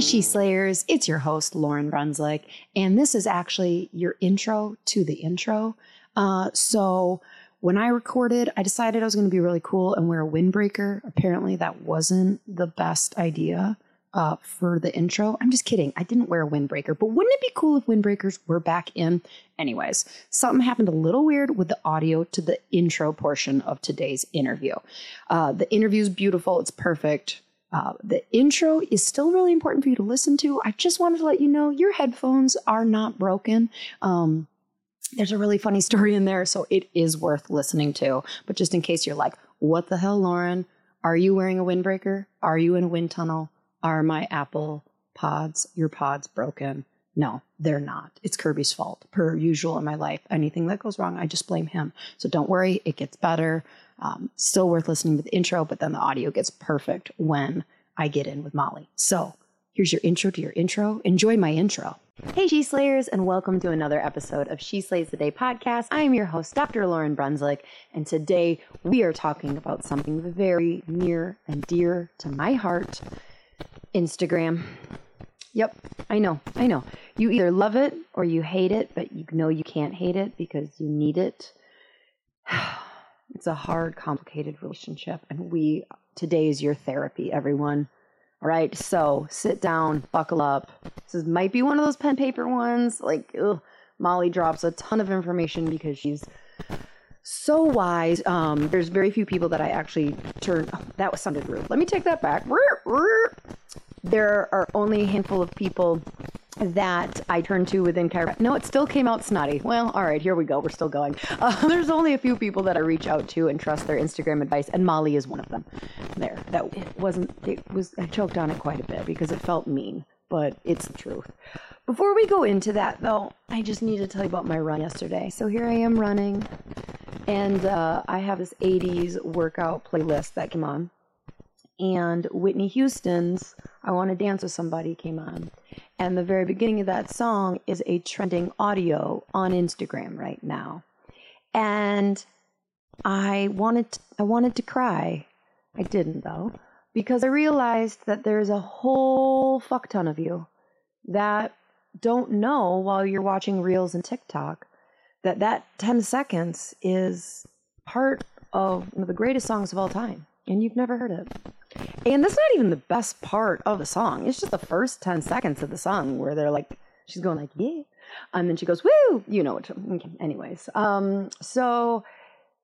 She Slayers, it's your host, Lauryn Brunswick, and this is actually your intro to the intro. Uh, so, when I recorded, I decided I was going to be really cool and wear a windbreaker. Apparently, that wasn't the best idea uh, for the intro. I'm just kidding. I didn't wear a windbreaker, but wouldn't it be cool if windbreakers were back in? Anyways, something happened a little weird with the audio to the intro portion of today's interview. Uh, the interview is beautiful, it's perfect. Uh, the intro is still really important for you to listen to. I just wanted to let you know your headphones are not broken. Um, there's a really funny story in there, so it is worth listening to. But just in case you're like, what the hell, Lauryn? Are you wearing a windbreaker? Are you in a wind tunnel? Are my Apple pods, your pods broken? No, they're not. It's Kirby's fault, per usual in my life. Anything that goes wrong, I just blame him. So don't worry, it gets better. Um, still worth listening to the intro, but then the audio gets perfect when I get in with Molly. So here's your intro to your intro. Enjoy my intro. Hey, She Slayers, and welcome to another episode of She Slays the Day podcast. I am your host, Dr. Lauryn Brunswick, and today we are talking about something very near and dear to my heart Instagram. Yep, I know, I know. You either love it or you hate it, but you know you can't hate it because you need it. It's a hard, complicated relationship. And we, today is your therapy, everyone. All right. So sit down, buckle up. This is, might be one of those pen paper ones. Like, ugh, Molly drops a ton of information because she's so wise. Um, there's very few people that I actually turn. Oh, that was sounded rude. Let me take that back. There are only a handful of people that I turned to within chiropractic. No, it still came out snotty. Well, all right, here we go. We're still going. Uh, there's only a few people that I reach out to and trust their Instagram advice, and Molly is one of them. There, that it wasn't. It was. I choked on it quite a bit because it felt mean, but it's the truth. Before we go into that, though, I just need to tell you about my run yesterday. So here I am running, and uh, I have this 80s workout playlist that came on, and Whitney Houston's "I Want to Dance with Somebody" came on and the very beginning of that song is a trending audio on Instagram right now. And I wanted to, I wanted to cry. I didn't though, because I realized that there's a whole fuck ton of you that don't know while you're watching reels and TikTok that that 10 seconds is part of one of the greatest songs of all time and you've never heard it. And that's not even the best part of the song. It's just the first 10 seconds of the song where they're like, she's going like, yeah. And then she goes, woo, you know what. Okay. Anyways, um, so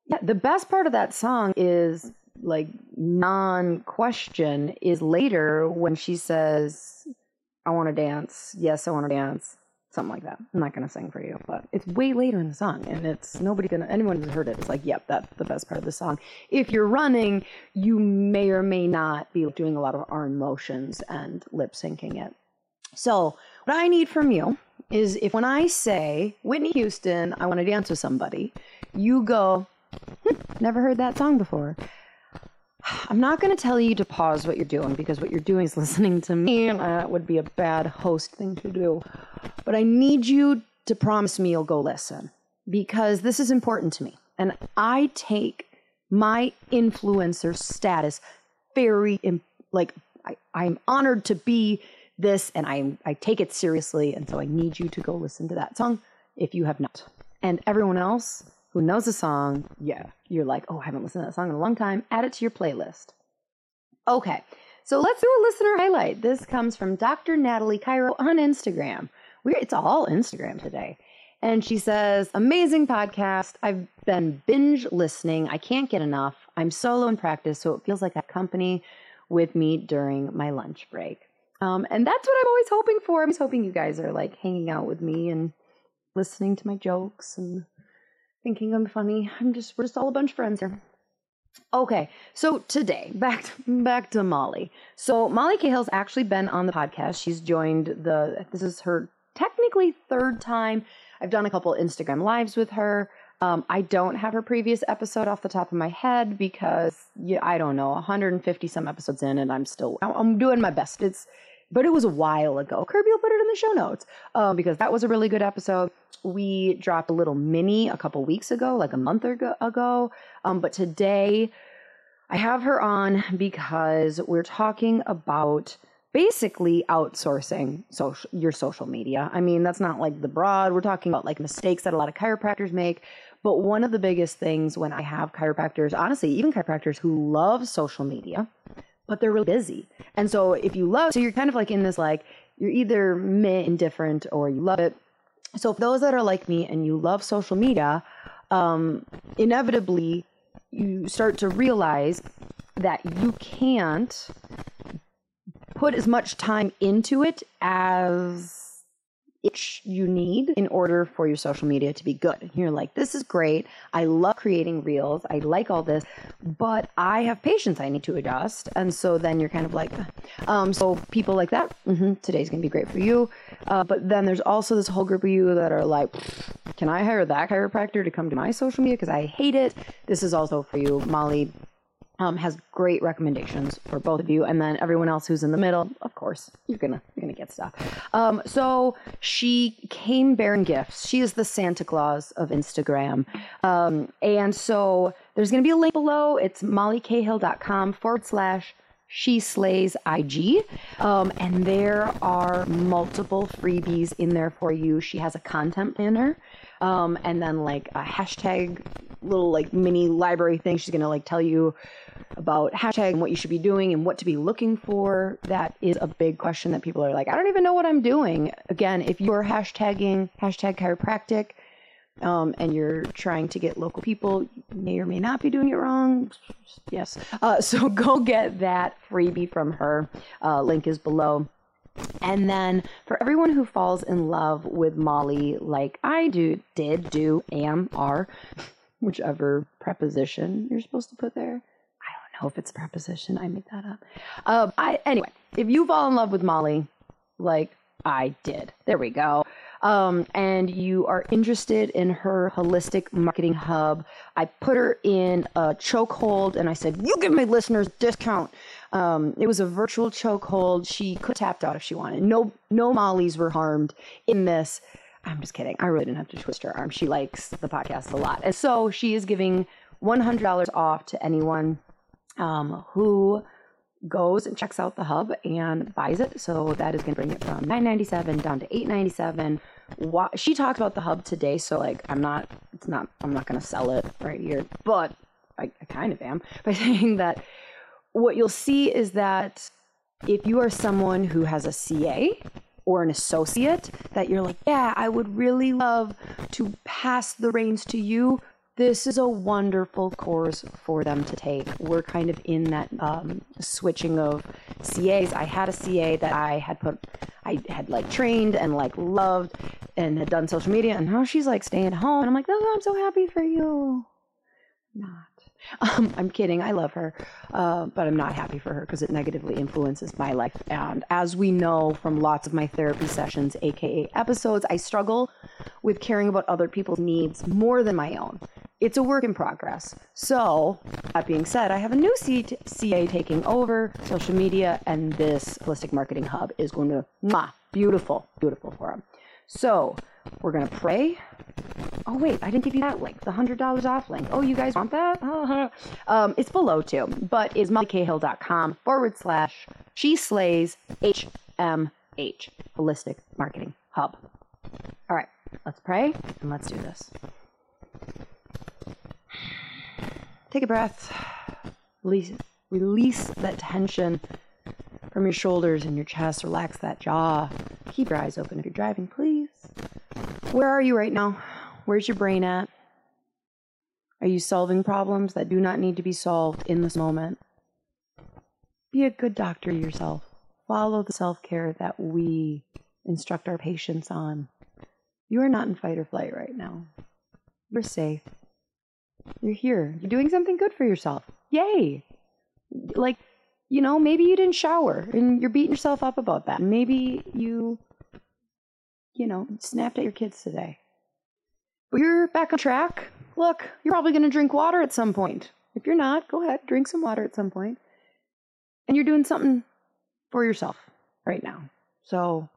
yeah, the best part of that song is like non question is later when she says, I want to dance. Yes, I want to dance something like that. I'm not gonna sing for you, but it's way later in the song, and it's nobody gonna anyone who's heard it, is like, yep, that's the best part of the song. If you're running, you may or may not be doing a lot of arm motions and lip syncing it. So what I need from you is if when I say Whitney Houston, I want to dance with somebody, you go, hm, never heard that song before. I'm not going to tell you to pause what you're doing because what you're doing is listening to me, and that would be a bad host thing to do. But I need you to promise me you'll go listen because this is important to me. And I take my influencer status very, like, I, I'm honored to be this and I, I take it seriously. And so I need you to go listen to that song if you have not. And everyone else who knows the song, yeah, you're like, oh, I haven't listened to that song in a long time. Add it to your playlist. Okay, so let's do a listener highlight. This comes from Dr. Natalie Cairo on Instagram. We're, it's all Instagram today. And she says, Amazing podcast. I've been binge listening. I can't get enough. I'm solo in practice, so it feels like a company with me during my lunch break. Um, and that's what I'm always hoping for. I'm hoping you guys are like hanging out with me and listening to my jokes and thinking I'm funny. I'm just we're just all a bunch of friends here. Okay, so today back to, back to Molly. So Molly Cahill's actually been on the podcast. She's joined the. This is her technically third time. I've done a couple Instagram lives with her. Um, I don't have her previous episode off the top of my head because yeah, I don't know, 150 some episodes in, and I'm still I'm doing my best. It's but it was a while ago. Kirby will put it in the show notes um, because that was a really good episode. We dropped a little mini a couple weeks ago, like a month ago. Um, but today I have her on because we're talking about basically outsourcing social, your social media. I mean, that's not like the broad. We're talking about like mistakes that a lot of chiropractors make. But one of the biggest things when I have chiropractors, honestly, even chiropractors who love social media, but they're really busy. And so if you love, so you're kind of like in this like, you're either meh, indifferent, or you love it. So for those that are like me and you love social media, um, inevitably you start to realize that you can't put as much time into it as itch you need in order for your social media to be good. And you're like, this is great. I love creating reels. I like all this, but I have patience I need to adjust. And so then you're kind of like, um, so people like that, mm-hmm, today's going to be great for you. Uh, but then there's also this whole group of you that are like, can I hire that chiropractor to come to my social media? Because I hate it. This is also for you, Molly um, has great recommendations for both of you, and then everyone else who's in the middle, of course, you're gonna you're gonna get stuff. Um, so she came bearing gifts. She is the Santa Claus of Instagram, um, and so there's gonna be a link below. It's mollycahill.com forward slash she slays IG. Um, and there are multiple freebies in there for you. She has a content planner, um, and then like a hashtag little like mini library thing. She's gonna like tell you about hashtag and what you should be doing and what to be looking for. That is a big question that people are like, I don't even know what I'm doing. Again, if you're hashtagging hashtag chiropractic um, and you're trying to get local people, you may or may not be doing it wrong. Yes. Uh, so go get that freebie from her. Uh, link is below. And then for everyone who falls in love with Molly, like I do, did, do, am, are, whichever preposition you're supposed to put there I don't know if it's preposition. I made that up. Uh, I anyway, if you fall in love with Molly, like I did, there we go. Um, and you are interested in her holistic marketing hub, I put her in a chokehold and I said, You give my listeners discount. Um, it was a virtual chokehold. She could tapped out if she wanted. No, no Mollies were harmed in this. I'm just kidding. I really didn't have to twist her arm. She likes the podcast a lot. And so she is giving $100 off to anyone um, who goes and checks out the hub and buys it. So that is going to bring it from 9.97 down to 8.97. She talked about the hub today, so like I'm not, it's not, I'm not going to sell it right here, but I, I kind of am by saying that what you'll see is that if you are someone who has a CA or an associate that you're like, yeah, I would really love to pass the reins to you this is a wonderful course for them to take. We're kind of in that um, switching of CAs. I had a CA that I had put, I had like trained and like loved and had done social media, and now she's like staying at home. And I'm like, oh, I'm so happy for you. Not. Um, I'm kidding. I love her, uh, but I'm not happy for her because it negatively influences my life. And as we know from lots of my therapy sessions, aka episodes, I struggle with caring about other people's needs more than my own. It's a work in progress. So, that being said, I have a new CA taking over social media, and this holistic marketing hub is going to, mwah, beautiful, beautiful for them. So, we're going to pray. Oh, wait, I didn't give you that link, the $100 off link. Oh, you guys want that? um, it's below too, but it's mollycahill.com forward slash she slays HMH, Holistic Marketing Hub. All right, let's pray and let's do this. Take a breath. Release, release that tension from your shoulders and your chest. Relax that jaw. Keep your eyes open if you're driving, please. Where are you right now? Where's your brain at? Are you solving problems that do not need to be solved in this moment? Be a good doctor yourself. Follow the self care that we instruct our patients on. You are not in fight or flight right now. You're safe. You're here. You're doing something good for yourself. Yay! Like, you know, maybe you didn't shower and you're beating yourself up about that. Maybe you, you know, snapped at your kids today. But you're back on track. Look, you're probably going to drink water at some point. If you're not, go ahead, drink some water at some point. And you're doing something for yourself right now. So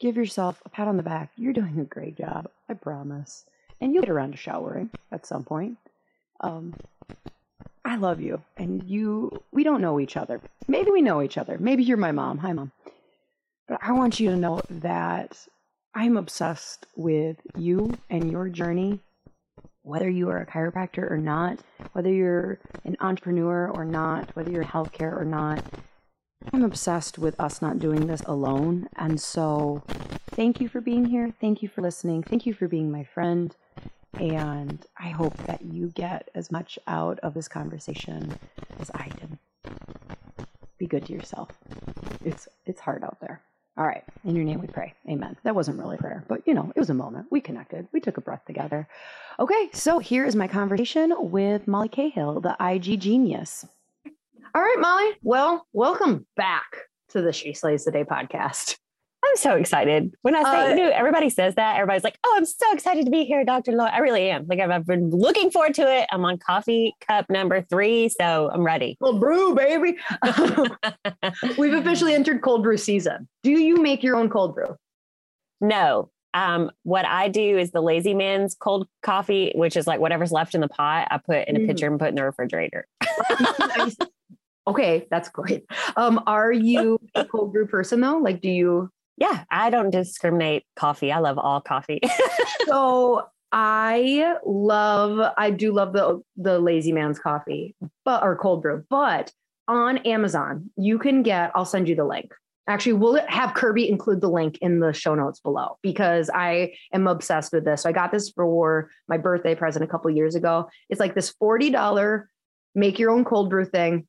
give yourself a pat on the back. You're doing a great job. I promise. And you'll get around to showering at some point. Um, I love you. And you, we don't know each other. Maybe we know each other. Maybe you're my mom. Hi, mom. But I want you to know that I'm obsessed with you and your journey, whether you are a chiropractor or not, whether you're an entrepreneur or not, whether you're in healthcare or not. I'm obsessed with us not doing this alone. And so, thank you for being here. Thank you for listening. Thank you for being my friend. And I hope that you get as much out of this conversation as I did. Be good to yourself. It's it's hard out there. All right. In your name we pray. Amen. That wasn't really prayer, but you know, it was a moment. We connected. We took a breath together. Okay, so here is my conversation with Molly Cahill, the IG genius. All right, Molly. Well, welcome back to the She Slays the Day podcast. I'm so excited. When I say, uh, know, everybody says that, everybody's like, oh, I'm so excited to be here, Dr. Lloyd. I really am. Like, I've, I've, been looking forward to it. I'm on coffee cup number three, so I'm ready. Well, brew, baby. We've officially entered cold brew season. Do you make your own cold brew? No. Um, what I do is the lazy man's cold coffee, which is like whatever's left in the pot, I put in a mm. pitcher and put in the refrigerator. okay, that's great. Um, are you a cold brew person though? Like, do you? Yeah, I don't discriminate coffee. I love all coffee. so I love, I do love the the lazy man's coffee, but or cold brew. But on Amazon, you can get. I'll send you the link. Actually, we'll have Kirby include the link in the show notes below because I am obsessed with this. So I got this for my birthday present a couple years ago. It's like this forty dollar make your own cold brew thing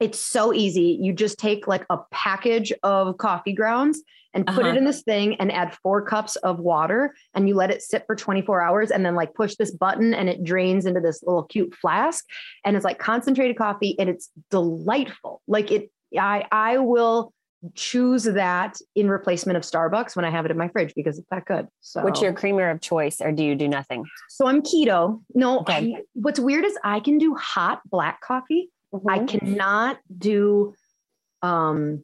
it's so easy. You just take like a package of coffee grounds and put uh-huh. it in this thing and add four cups of water and you let it sit for 24 hours and then like push this button and it drains into this little cute flask and it's like concentrated coffee and it's delightful. Like it I I will choose that in replacement of Starbucks when I have it in my fridge because it's that good. So what's your creamer of choice or do you do nothing? So I'm keto. No, okay. I, what's weird is I can do hot black coffee Mm-hmm. I cannot do um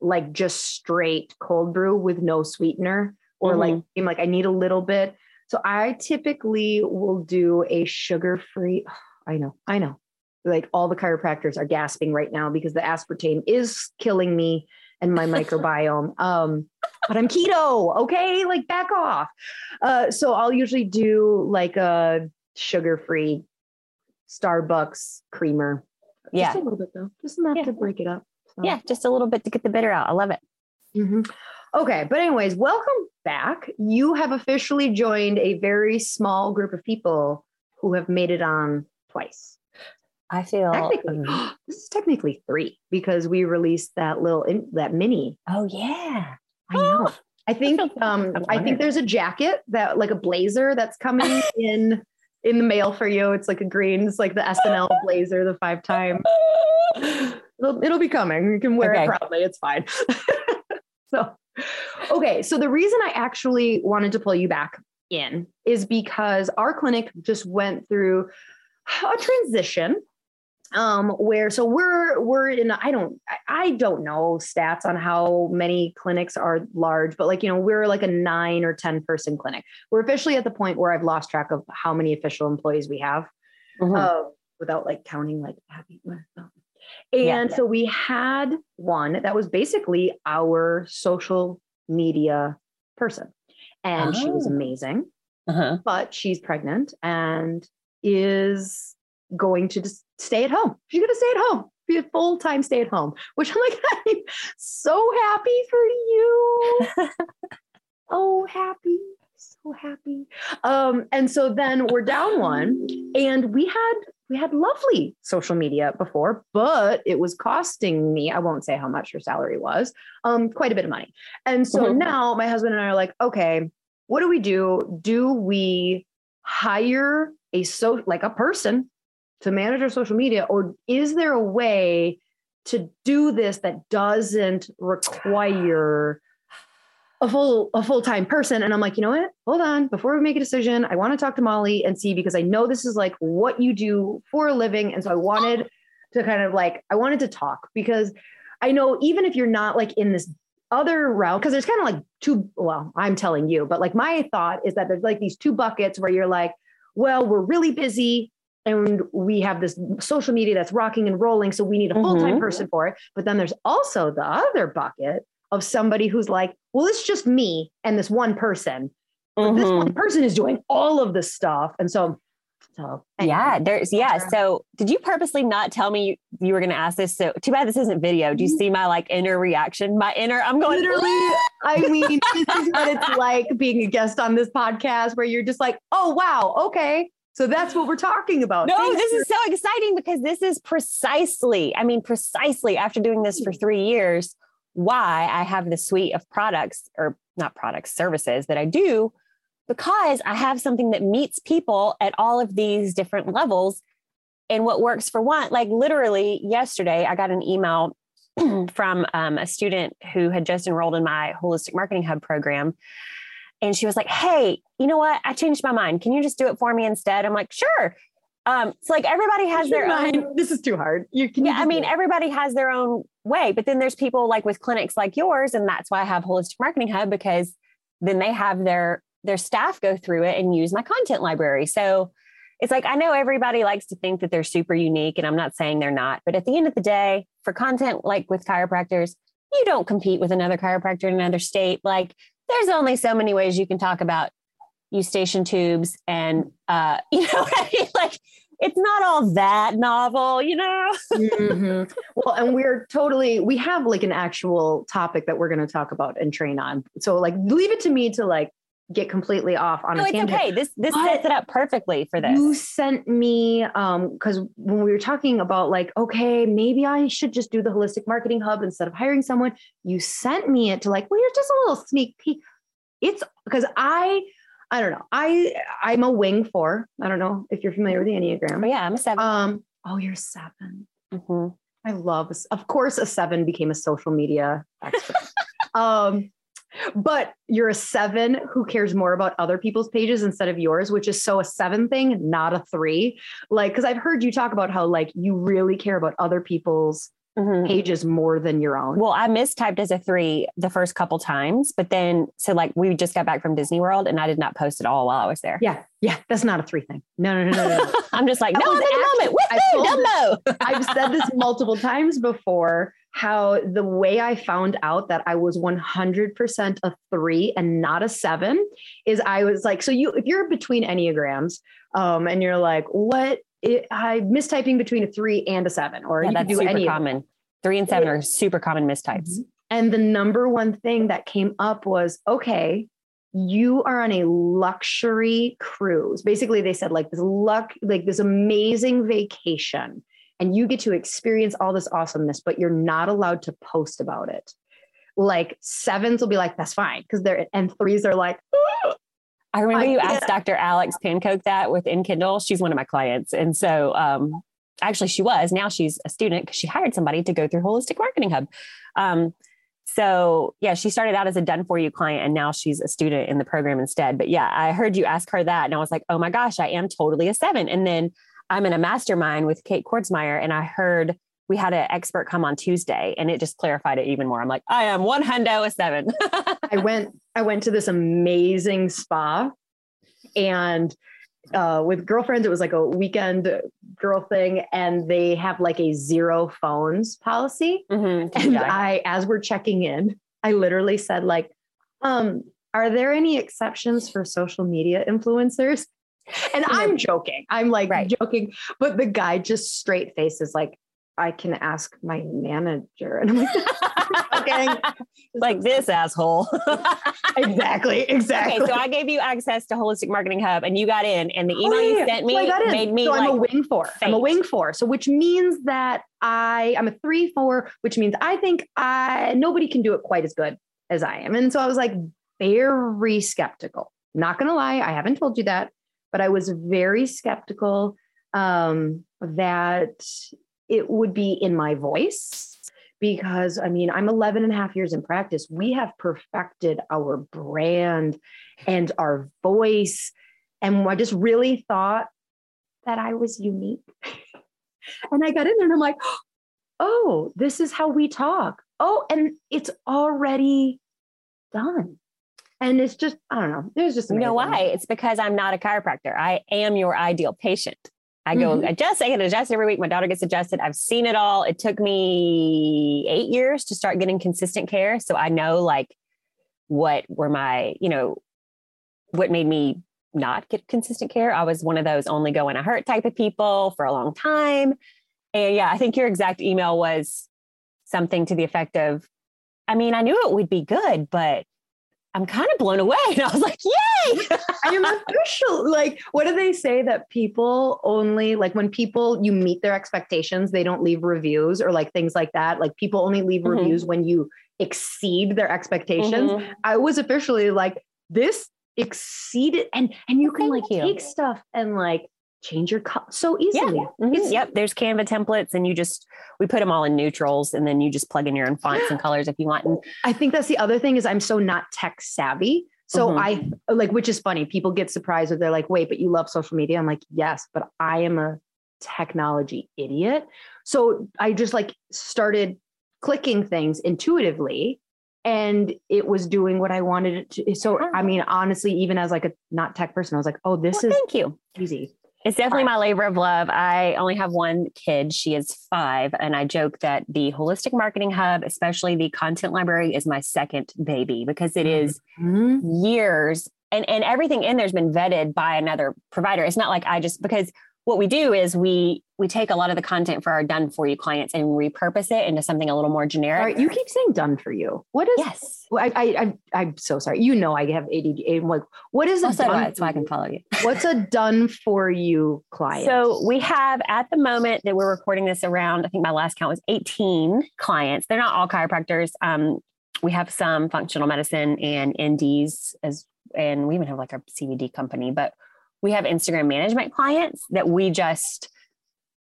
like just straight cold brew with no sweetener or mm-hmm. like I'm like I need a little bit. So I typically will do a sugar-free I know. I know. Like all the chiropractors are gasping right now because the aspartame is killing me and my microbiome. Um, but I'm keto, okay? Like back off. Uh, so I'll usually do like a sugar-free Starbucks creamer yeah. Just a little bit though, just enough yeah. to break it up. So. Yeah, just a little bit to get the bitter out. I love it. Mm-hmm. Okay, but anyways, welcome back. You have officially joined a very small group of people who have made it on twice. I feel technically, this is technically three because we released that little in, that mini. Oh yeah, I know. I think um I think there's a jacket that like a blazer that's coming in in the mail for you. It's like a green, it's like the SNL blazer, the five time. It'll, it'll be coming. You can wear okay. it proudly. It's fine. so, okay. So the reason I actually wanted to pull you back in is because our clinic just went through a transition um where so we're we're in i don't i don't know stats on how many clinics are large but like you know we're like a nine or ten person clinic we're officially at the point where i've lost track of how many official employees we have mm-hmm. uh, without like counting like happy And yeah. so we had one that was basically our social media person. And oh. she was oh. amazing. Uh-huh. But she's pregnant and is going to just stay at home. She's going to stay at home, be a full time stay at home, which I'm like, I'm so happy for you. oh, happy so happy. Um, and so then we're down one, and we had we had lovely social media before, but it was costing me, I won't say how much her salary was, um, quite a bit of money. And so mm-hmm. now my husband and I are like, okay, what do we do? Do we hire a so like a person to manage our social media, or is there a way to do this that doesn't require a full a full-time person? And i'm like you know what? Hold on. Before we make a decision i want to talk to molly and see because i know this is like what you do for a living. And so i wanted to kind of like i wanted to talk because i know even if you're not like in this other realm because there's kind of like two well i'm telling you but like my thought is that there's like these two buckets where you're like well we're really busy and we have this social media that's rocking and rolling so we need a full-time mm-hmm. person for it but then there's also the other bucket of somebody who's like, well, it's just me and this one person. Mm-hmm. This one person is doing all of this stuff. And so, so anyway. yeah, there's, yeah. So did you purposely not tell me you, you were going to ask this? So too bad this isn't video. Do you mm-hmm. see my like inner reaction? My inner, I'm going literally, I mean, this is what it's like being a guest on this podcast where you're just like, oh, wow. Okay. So that's what we're talking about. No, Thanks this for- is so exciting because this is precisely, I mean, precisely after doing this for three years, why I have the suite of products or not products, services that I do, because I have something that meets people at all of these different levels. And what works for one, like literally yesterday, I got an email from um, a student who had just enrolled in my holistic marketing hub program. And she was like, Hey, you know what? I changed my mind. Can you just do it for me instead? I'm like, Sure. Um, it's like everybody has their own. This is too hard. You can. Yeah, I mean, everybody has their own way, but then there's people like with clinics like yours, and that's why I have Holistic Marketing Hub because then they have their their staff go through it and use my content library. So it's like I know everybody likes to think that they're super unique, and I'm not saying they're not, but at the end of the day, for content like with chiropractors, you don't compete with another chiropractor in another state. Like there's only so many ways you can talk about eustachian tubes and uh you know I mean? like it's not all that novel you know mm-hmm. well and we're totally we have like an actual topic that we're going to talk about and train on so like leave it to me to like get completely off on no, a it's tangent. okay this this but sets it up perfectly for this you sent me um because when we were talking about like okay maybe i should just do the holistic marketing hub instead of hiring someone you sent me it to like well here's just a little sneak peek it's because i I don't know. I I'm a wing four. I don't know if you're familiar with the Enneagram. Oh, yeah, I'm a seven. Um, oh, you're 7 mm-hmm. I love. Of course, a seven became a social media expert. um, but you're a seven who cares more about other people's pages instead of yours, which is so a seven thing, not a three. Like, because I've heard you talk about how like you really care about other people's mm-hmm. pages more than your own. Well, I mistyped as a three the first couple times, but then so like we just got back from Disney World and I did not post at all while I was there. Yeah. Yeah. That's not a three thing. No, no, no, no. no. I'm just like, no, I'm in the moment. Woohoo, Dumbo. I've said this multiple times before how the way I found out that I was 100% a three and not a seven is I was like, so you, if you're between Enneagrams um, and you're like, what it, I mistyping between a three and a seven, or yeah, you that's do super any common. Three and seven yeah. are super common mistypes. Mm-hmm. And the number one thing that came up was okay, you are on a luxury cruise. Basically, they said like this luck, like this amazing vacation, and you get to experience all this awesomeness, but you're not allowed to post about it. Like sevens will be like, that's fine, because they're and threes are like, I remember you asked Dr. Alex Pancoke that within Kindle. She's one of my clients. And so um, actually she was, now she's a student because she hired somebody to go through Holistic Marketing Hub. Um, so yeah, she started out as a done for you client and now she's a student in the program instead. But yeah, I heard you ask her that and I was like, oh my gosh, I am totally a seven. And then I'm in a mastermind with Kate Kordsmeier and I heard we had an expert come on Tuesday and it just clarified it even more. I'm like, I am one hundo a seven. I went, I went to this amazing spa and uh, with girlfriends, it was like a weekend girl thing and they have like a zero phones policy. Mhm. And I, as we're checking in, I literally said, like, um, are there any exceptions for social media influencers? And I'm joking. I'm like Right. joking, but the guy just straight faces like, I can ask my manager. And I'm like, okay. like this asshole. Exactly. Exactly. okay, so I gave you access to Holistic Marketing Hub and you got in, and the email Oh, yeah, you sent me So I got made me so like I'm a wing four. I'm a wing four. So which means that I I'm a three four, which means I think I nobody can do it quite as good as I am. And so I was like very skeptical. Not gonna lie, I haven't told you that, but I was very skeptical um, that it would be in my voice because I mean, I'm 11 and a half years in practice. We have perfected our brand and our voice. And I just really thought that I was unique. and I got in there and I'm like, oh, this is how we talk. Oh, and it's already done. And it's just, I don't know. It was just You know why? It's because I'm not a chiropractor. I am your ideal patient. I go Mhm. adjust, I get adjusted every week. My daughter gets adjusted. I've seen it all. It took me eight years to start getting consistent care. So I know like what were my, you know, what made me not get consistent care. I was one of those only go when I hurt type of people for a long time. And yeah, I think your exact email was something to the effect of, I mean, I knew it would be good, but I'm kind of blown away. And I was like, yay. I am official. Like, what do they say that people only like when people you meet their expectations, they don't leave reviews or like things like that. Like people only leave Mhm. reviews when you exceed their expectations. Mhm. I was officially like, this exceeded and and you can Thank like you. take stuff and like change your color so easily. Mhm. It's- Yep. There's Canva templates and you just, we put them all in neutrals and then you just plug in your own fonts and colors if you want. And I think that's the other thing is I'm so not tech savvy. So Mhm. I like, which is funny. People get surprised when they're like, wait, but you love social media. I'm like, yes, but I am a technology idiot. So I just like started clicking things intuitively and it was doing what I wanted it to. So, I mean, honestly, even as like a not tech person, I was like, oh, this well, is thank you. easy. It's definitely my labor of love. I only have one kid. She is five. And I joke that the Holistic Marketing Hub, especially the content library, is my second baby because it is Mhm. years and, and everything in there's been vetted by another provider. It's not like I just because what we do is we we take a lot of the content for our done for you clients and repurpose it into something a little more generic. Right, you keep saying done for you. What is yes. I, I, I, I'm so sorry. You know, I have ADD. I'm like, what is a Also, done so I for can you? follow you. What's a done for you client? So we have at the moment that we're recording this around, I think my last count was 18 clients. They're not all chiropractors. Um, we have some functional medicine and NDs as, and we even have like a CBD company, but we have Instagram management clients that we just,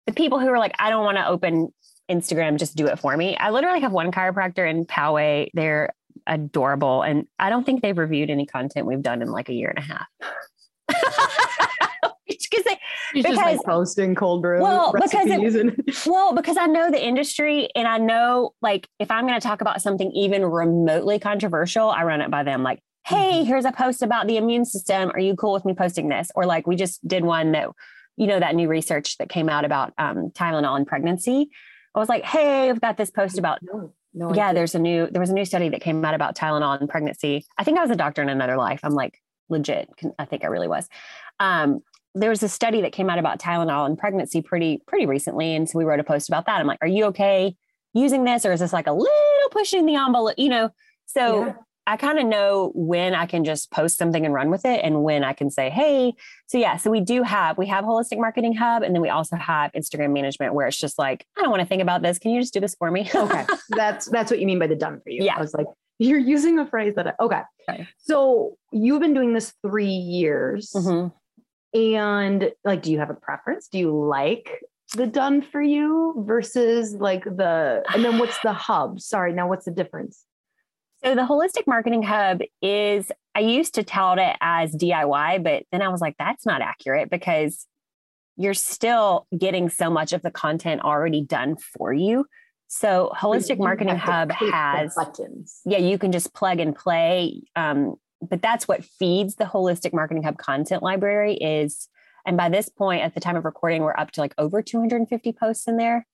the people who are like, I don't want to open Instagram, just do it for me. I literally have one chiropractor in Poway. They're adorable. And I don't think they've reviewed any content we've done in like a year and a half. Because they, She's just like because- posting cold brew Well, because it- and Well, because I know the industry and I know like if I'm going to talk about something even remotely controversial, I run it by them like, hey, here's a post about the immune system. Are you cool with me posting this? Or like we just did one that, you know, that new research that came out about um, Tylenol and pregnancy. I was like, hey, I've got this post about no, no. yeah, there's a new there was a new study that came out about Tylenol and pregnancy. I think I was a doctor in another life. I'm like legit. I think I really was. Um, there was a study that came out about Tylenol and pregnancy pretty pretty recently, and so we wrote a post about that. I'm like, are you okay using this, or is this like a little pushing the envelope? You know, so. Yeah. I kind of know when I can just post something and run with it and when I can say, hey, so yeah, so we do have, we have Holistic Marketing Hub and then we also have Instagram management where it's just like, I don't want to think about this. Can you just do this for me? okay, that's that's what you mean by the done for you. Yeah. I was like, you're using a phrase that I, okay. Okay. So you've been doing this three years, Mhm. and like, do you have a preference? Do you like the done for you versus like the and then what's the hub? Sorry, now what's the difference? So the holistic marketing hub is I used to tout it as DIY, but then I was like, that's not accurate because you're still getting so much of the content already done for you. So holistic You marketing hub has buttons. yeah, you can just plug and play. Um, but that's what feeds the holistic marketing hub content library is And by this point, at the time of recording, we're up to like over 250 posts in there.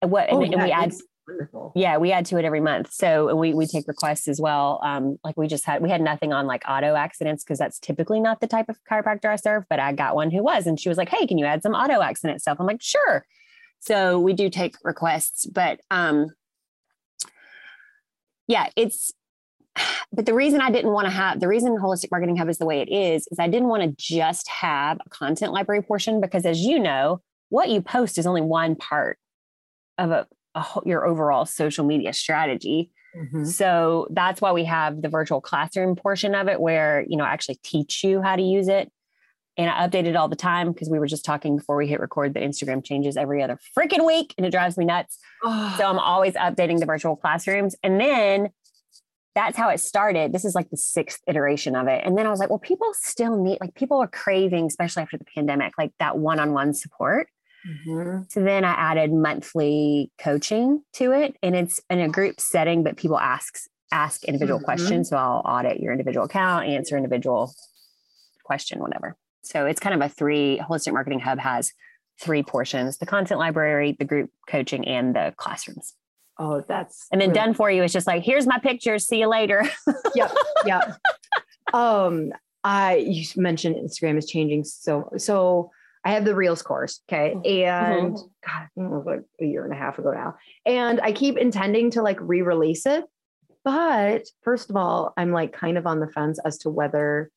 What oh, and, yeah, and we add wonderful. Yeah, we add to it every month. So we we take requests as well. Um, like we just had we had nothing on like auto accidents because that's typically not the type of chiropractor I serve, but I got one who was, and she was like, Hey, can you add some auto accident stuff? I'm like, sure. So we do take requests, but um yeah, it's but the reason I didn't want to have the reason Holistic Marketing Hub is the way it is is I didn't want to just have a content library portion because as you know, what you post is only one part of a, your overall social media strategy. Mm-hmm. So that's why we have the virtual classroom portion of it where, you know, I actually teach you how to use it. And I update it all the time because we were just talking before we hit record that Instagram changes every other freaking week and it drives me nuts. Oh. So I'm always updating the virtual classrooms. And then that's how it started. This is like the sixth iteration of it. And then I was like, well, people still need, like, people are craving, especially after the pandemic, like that one on one support. Mm-hmm. So then I added monthly coaching to it. And it's in a group setting, but people ask ask individual mm-hmm. questions. So I'll audit your individual account, answer individual question, whatever. So it's kind of a three holistic marketing hub has three portions the content library, the group coaching, and the classrooms. Oh, that's and then really- done for you. It's just like, here's my picture. See you later. yep. Yep. um, I you mentioned Instagram is changing so so I have the Reels course, okay, mm-hmm. and mm-hmm. God, like a year and a half ago now, and I keep intending to like re-release it, but first of all, I'm like kind of on the fence as to whether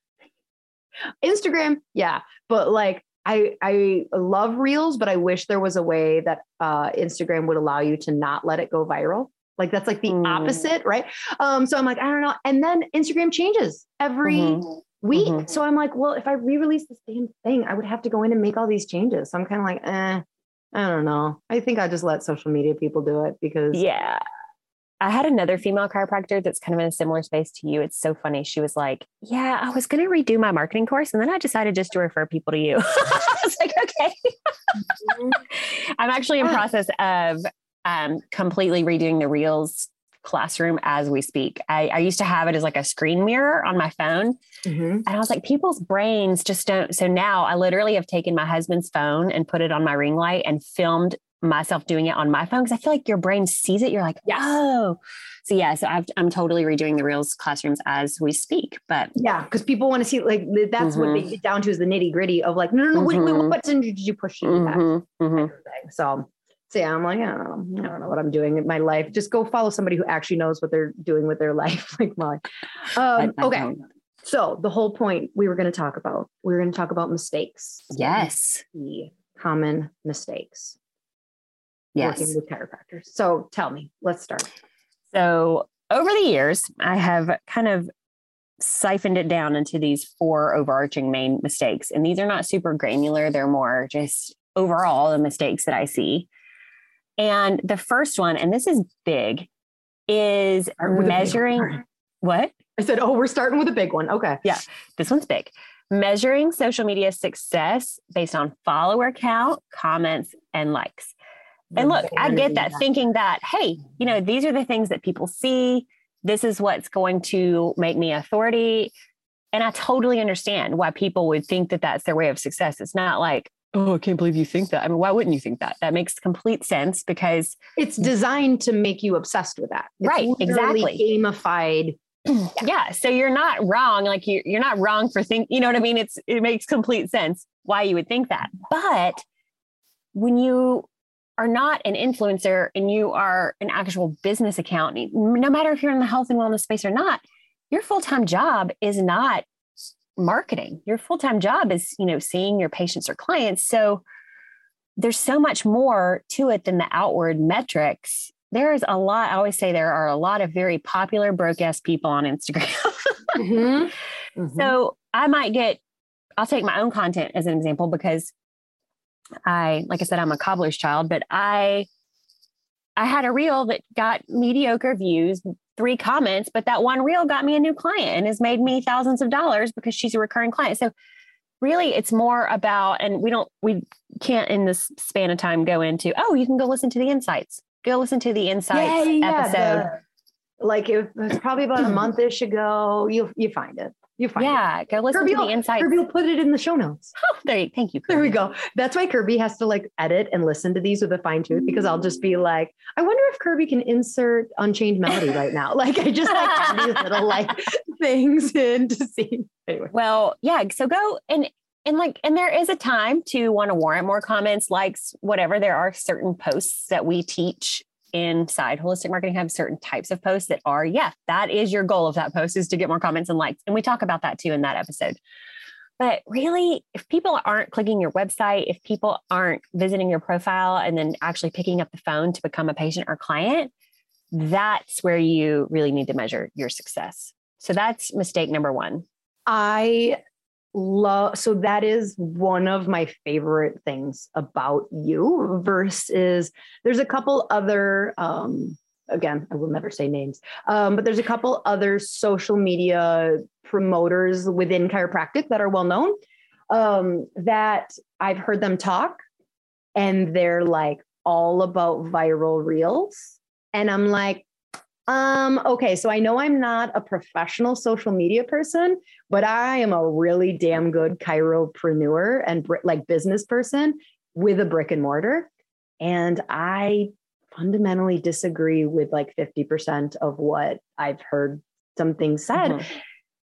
Instagram, yeah, but like I I love reels, but I wish there was a way that uh, Instagram would allow you to not let it go viral. Like that's like the mm. opposite, right? Um, so I'm like, I don't know. And then Instagram changes every mm-hmm. Week. Mm-hmm. So I'm like, well, if I re-release the same thing, I would have to go in and make all these changes. So I'm kind of like, eh, I don't know. I think I just let social media people do it because yeah, I had another female chiropractor that's kind of in a similar space to you. It's so funny. She was like, Yeah, I was going to redo my marketing course. And then I decided just to refer people to you. I was like, Okay. Mm-hmm. I'm actually in process of um, completely redoing the Reels classroom as we speak. I, I, used to have it as like a screen mirror on my phone. Mm-hmm. And I was like, people's brains just don't. So now I literally have taken my husband's phone and put it on my ring light and filmed myself doing it on my phone because I feel like your brain sees it. You're like, yes. oh, so yeah. So i am totally redoing the Reels classrooms as we speak. But yeah, because people want to see like that's mm-hmm. what they mm-hmm. get down to is the nitty gritty of like, no, no, no, mm-hmm. wait, wait, what button did you push to mm-hmm. mm-hmm. So. So yeah, I'm like, I don't know. I don't know what I'm doing in my life. Just go follow somebody who actually knows what they're doing with their life, like mine. Um, okay. So the whole point we were going to talk about, we were going to talk about mistakes. Yes. The common mistakes yes. working with chiropractors. So tell me, let's start. So over the years, I have kind of siphoned it down into these four overarching main mistakes. And these are not super granular, they're more just overall the mistakes that I see. And the first one, and this is big, is measuring what? I said, oh, we're starting with a big one. Okay. Yeah, this one's big. Measuring social media success based on follower count, comments, and likes. And look, I get that thinking that, hey, you know, these are the things that people see. This is what's going to make me authority. And I totally understand why people would think that that's their way of success. It's not like, oh, I can't believe you think that. I mean, why wouldn't you think that? That makes complete sense because it's designed to make you obsessed with that. It's right. Exactly. Gamified. Yeah. yeah. So you're not wrong. Like you, you're not wrong for think, you know what I mean? It's, it makes complete sense why you would think that. But when you are not an influencer and you are an actual business account, no matter if you're in the health and wellness space or not, your full-time job is not marketing. Your full-time job is, you know, seeing your patients or clients. So there's so much more to it than the outward metrics. There is a lot, I always say there are a lot of very popular broke ass people on Instagram. mm-hmm. Mm-hmm. So I might get, I'll take my own content as an example because I, like I said, I'm a cobbler's child, but I, I had a reel that got mediocre views, three comments, but that one reel got me a new client and has made me thousands of dollars because she's a recurring client. So really it's more about, and we don't, we can't in this span of time go into, oh, you can go listen to the insights, go listen to the insights yeah, yeah, episode. The, like it was probably about a month ish ago. You you find it. You find yeah, it. go listen Kirby to the insights. Kirby will put it in the show notes. Oh, there you, thank you. Kirby. There we go. That's why Kirby has to like edit and listen to these with a fine tooth because I'll just be like, I wonder if Kirby can insert Unchained Melody right now. Like I just like these little like things in to see. Anyway. Well, yeah. So go and and like and there is a time to want to warrant more comments, likes, whatever. There are certain posts that we teach inside holistic marketing have certain types of posts that are, yeah, that is your goal of that post is to get more comments and likes. And we talk about that too in that episode. But really, if people aren't clicking your website, if people aren't visiting your profile and then actually picking up the phone to become a patient or client, that's where you really need to measure your success. So that's mistake number one. I love so that is one of my favorite things about you versus there's a couple other um again i will never say names um but there's a couple other social media promoters within chiropractic that are well known um that i've heard them talk and they're like all about viral reels. And i'm like um okay so i know i'm not a professional social media person but I am a really damn good chiropreneur and br- like business person with a brick and mortar. And I fundamentally disagree with like 50% of what I've heard some things said Mhm.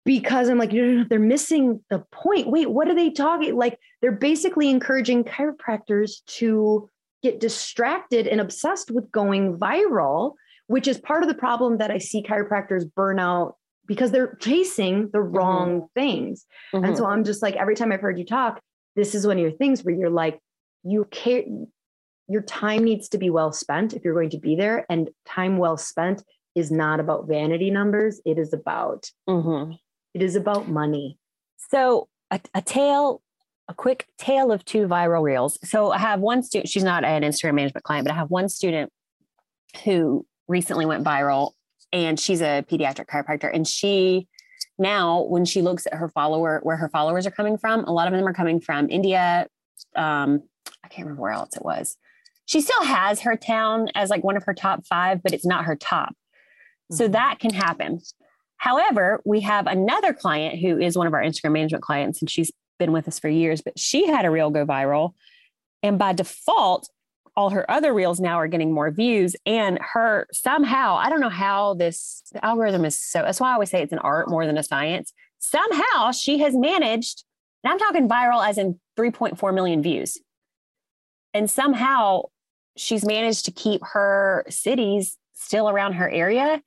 because I'm like, no, no, no, they're missing the point. Wait, what are they talking? Like, they're basically encouraging chiropractors to get distracted and obsessed with going viral, which is part of the problem that I see chiropractors burn out because they're chasing the wrong things. And Mhm. so I'm just like, every time I've heard you talk, this is one of your things where you're like, you care, your time needs to be well spent if you're going to be there. And time well spent is not about vanity numbers. It is about, Mhm. it is about money. So a, a tale, a quick tale of two viral reels. So I have one student, she's not an Instagram management client, but I have one student who recently went viral and she's a pediatric chiropractor. And she now, when she looks at her follower, where her followers are coming from, a lot of them are coming from India. Um, I can't remember where else it was. She still has her town as like one of her top five, but it's not her top. So Mhm. that can happen. However, we have another client who is one of our Instagram management clients, and she's been with us for years, but she had a reel go viral. And by default, all her other reels now are getting more views. And her somehow, I don't know how this algorithm is so that's why I always say it's an art more than a science. Somehow she has managed, and I'm talking viral as in 3.4 million views. And somehow she's managed to keep her cities still around her area.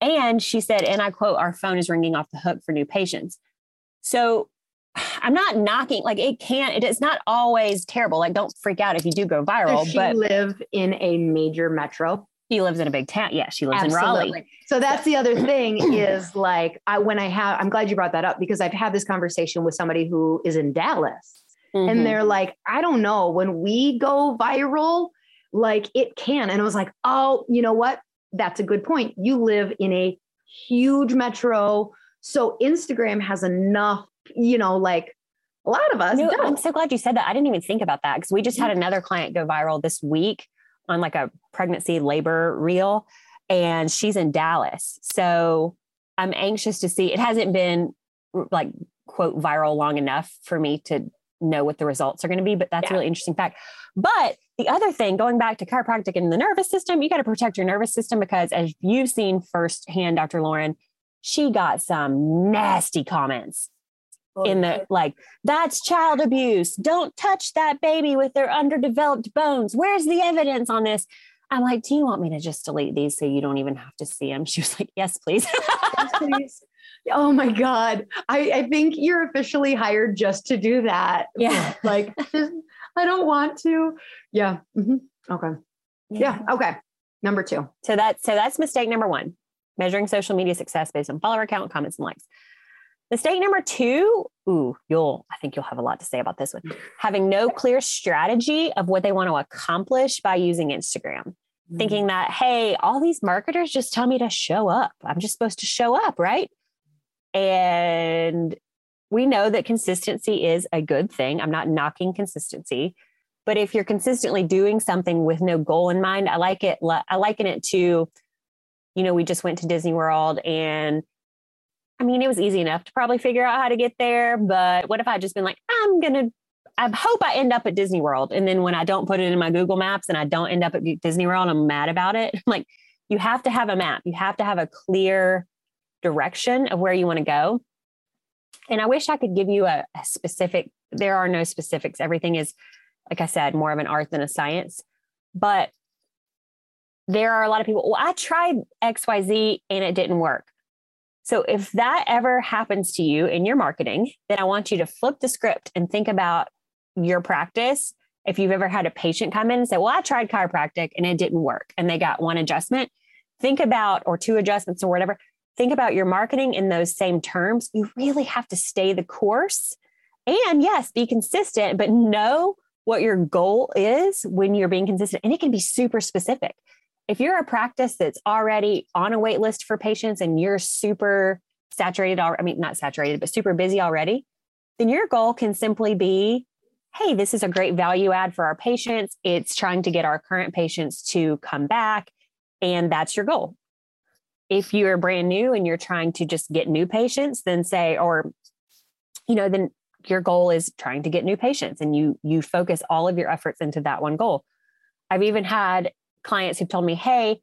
And she said, and I quote, our phone is ringing off the hook for new patients. So I'm not knocking, like it can't, it is not always terrible. Like don't freak out if you do go viral, Does she but live in a major metro? she lives in a big town. Yeah, she lives in Raleigh. So that's the other thing is like I when I have I'm glad you brought that up because I've had this conversation with somebody who is in Dallas Mhm. and they're like, I don't know, when we go viral, like it can. And I was like, oh, you know what? That's a good point. You live in a huge metro. So Instagram has enough, you know, like a lot of us No. I'm so glad you said that. I didn't even think about that because we just had another client go viral this week on like a pregnancy labor reel, and she's in Dallas. So I'm anxious to see. It hasn't been like quote viral long enough for me to know what the results are going to be, but that's Yeah. a really interesting fact. But the other thing, going back to chiropractic and the nervous system, you got to protect your nervous system because as you've seen firsthand, Dr. Lauryn, she got some nasty comments in the like that's child abuse don't touch that baby with their underdeveloped bones where's the evidence on this i'm like do you want me to just delete these so you don't even have to see them she was like yes please Yes, please. Oh my God. I, I think you're officially hired just to do that. Yeah. Like, just, I don't want to. Yeah. Mhm. Okay. Yeah. Okay. Number two. so that's so that's mistake number one measuring social media success based on follower count comments and likes mistake number two ooh you'll i think you'll have a lot to say about this one having no clear strategy of what they want to accomplish by using instagram mm-hmm. thinking that, hey, all these marketers just tell me to show up. I'm just supposed to show up, right? And we know that consistency is a good thing. I'm not knocking consistency, but if you're consistently doing something with no goal in mind, I like it. I liken it to, you know, we just went to Disney World and I mean, it was easy enough to probably figure out how to get there. But what if I just been like, I'm going to, I hope I end up at Disney World. And then when I don't put it in my Google Maps and I don't end up at Disney World, I'm mad about it. like, you have to have a map, you have to have a clear direction of where you want to go. And I wish I could give you a, a specific, there are no specifics. Everything is, like I said, more of an art than a science. But there are a lot of people, well, I tried XYZ and it didn't work. So if that ever happens to you in your marketing, then I want you to flip the script and think about your practice. If you've ever had a patient come in and say, Well, I tried chiropractic and it didn't work, and they got one adjustment, think about, or two adjustments or whatever, think about your marketing in those same terms. You really have to stay the course. And yes, be consistent, but know what your goal is when you're being consistent. And it can be super specific if you're a practice that's already on a wait list for patients and you're super saturated, I mean, not saturated, but super busy already, then your goal can simply be hey, this is a great value add for our patients. It's trying to get our current patients to come back. And that's your goal. If you're brand new and you're trying to just get new patients, then say, or, you know, then your goal is trying to get new patients and you you focus all of your efforts into that one goal. I've even had clients who've told me, hey,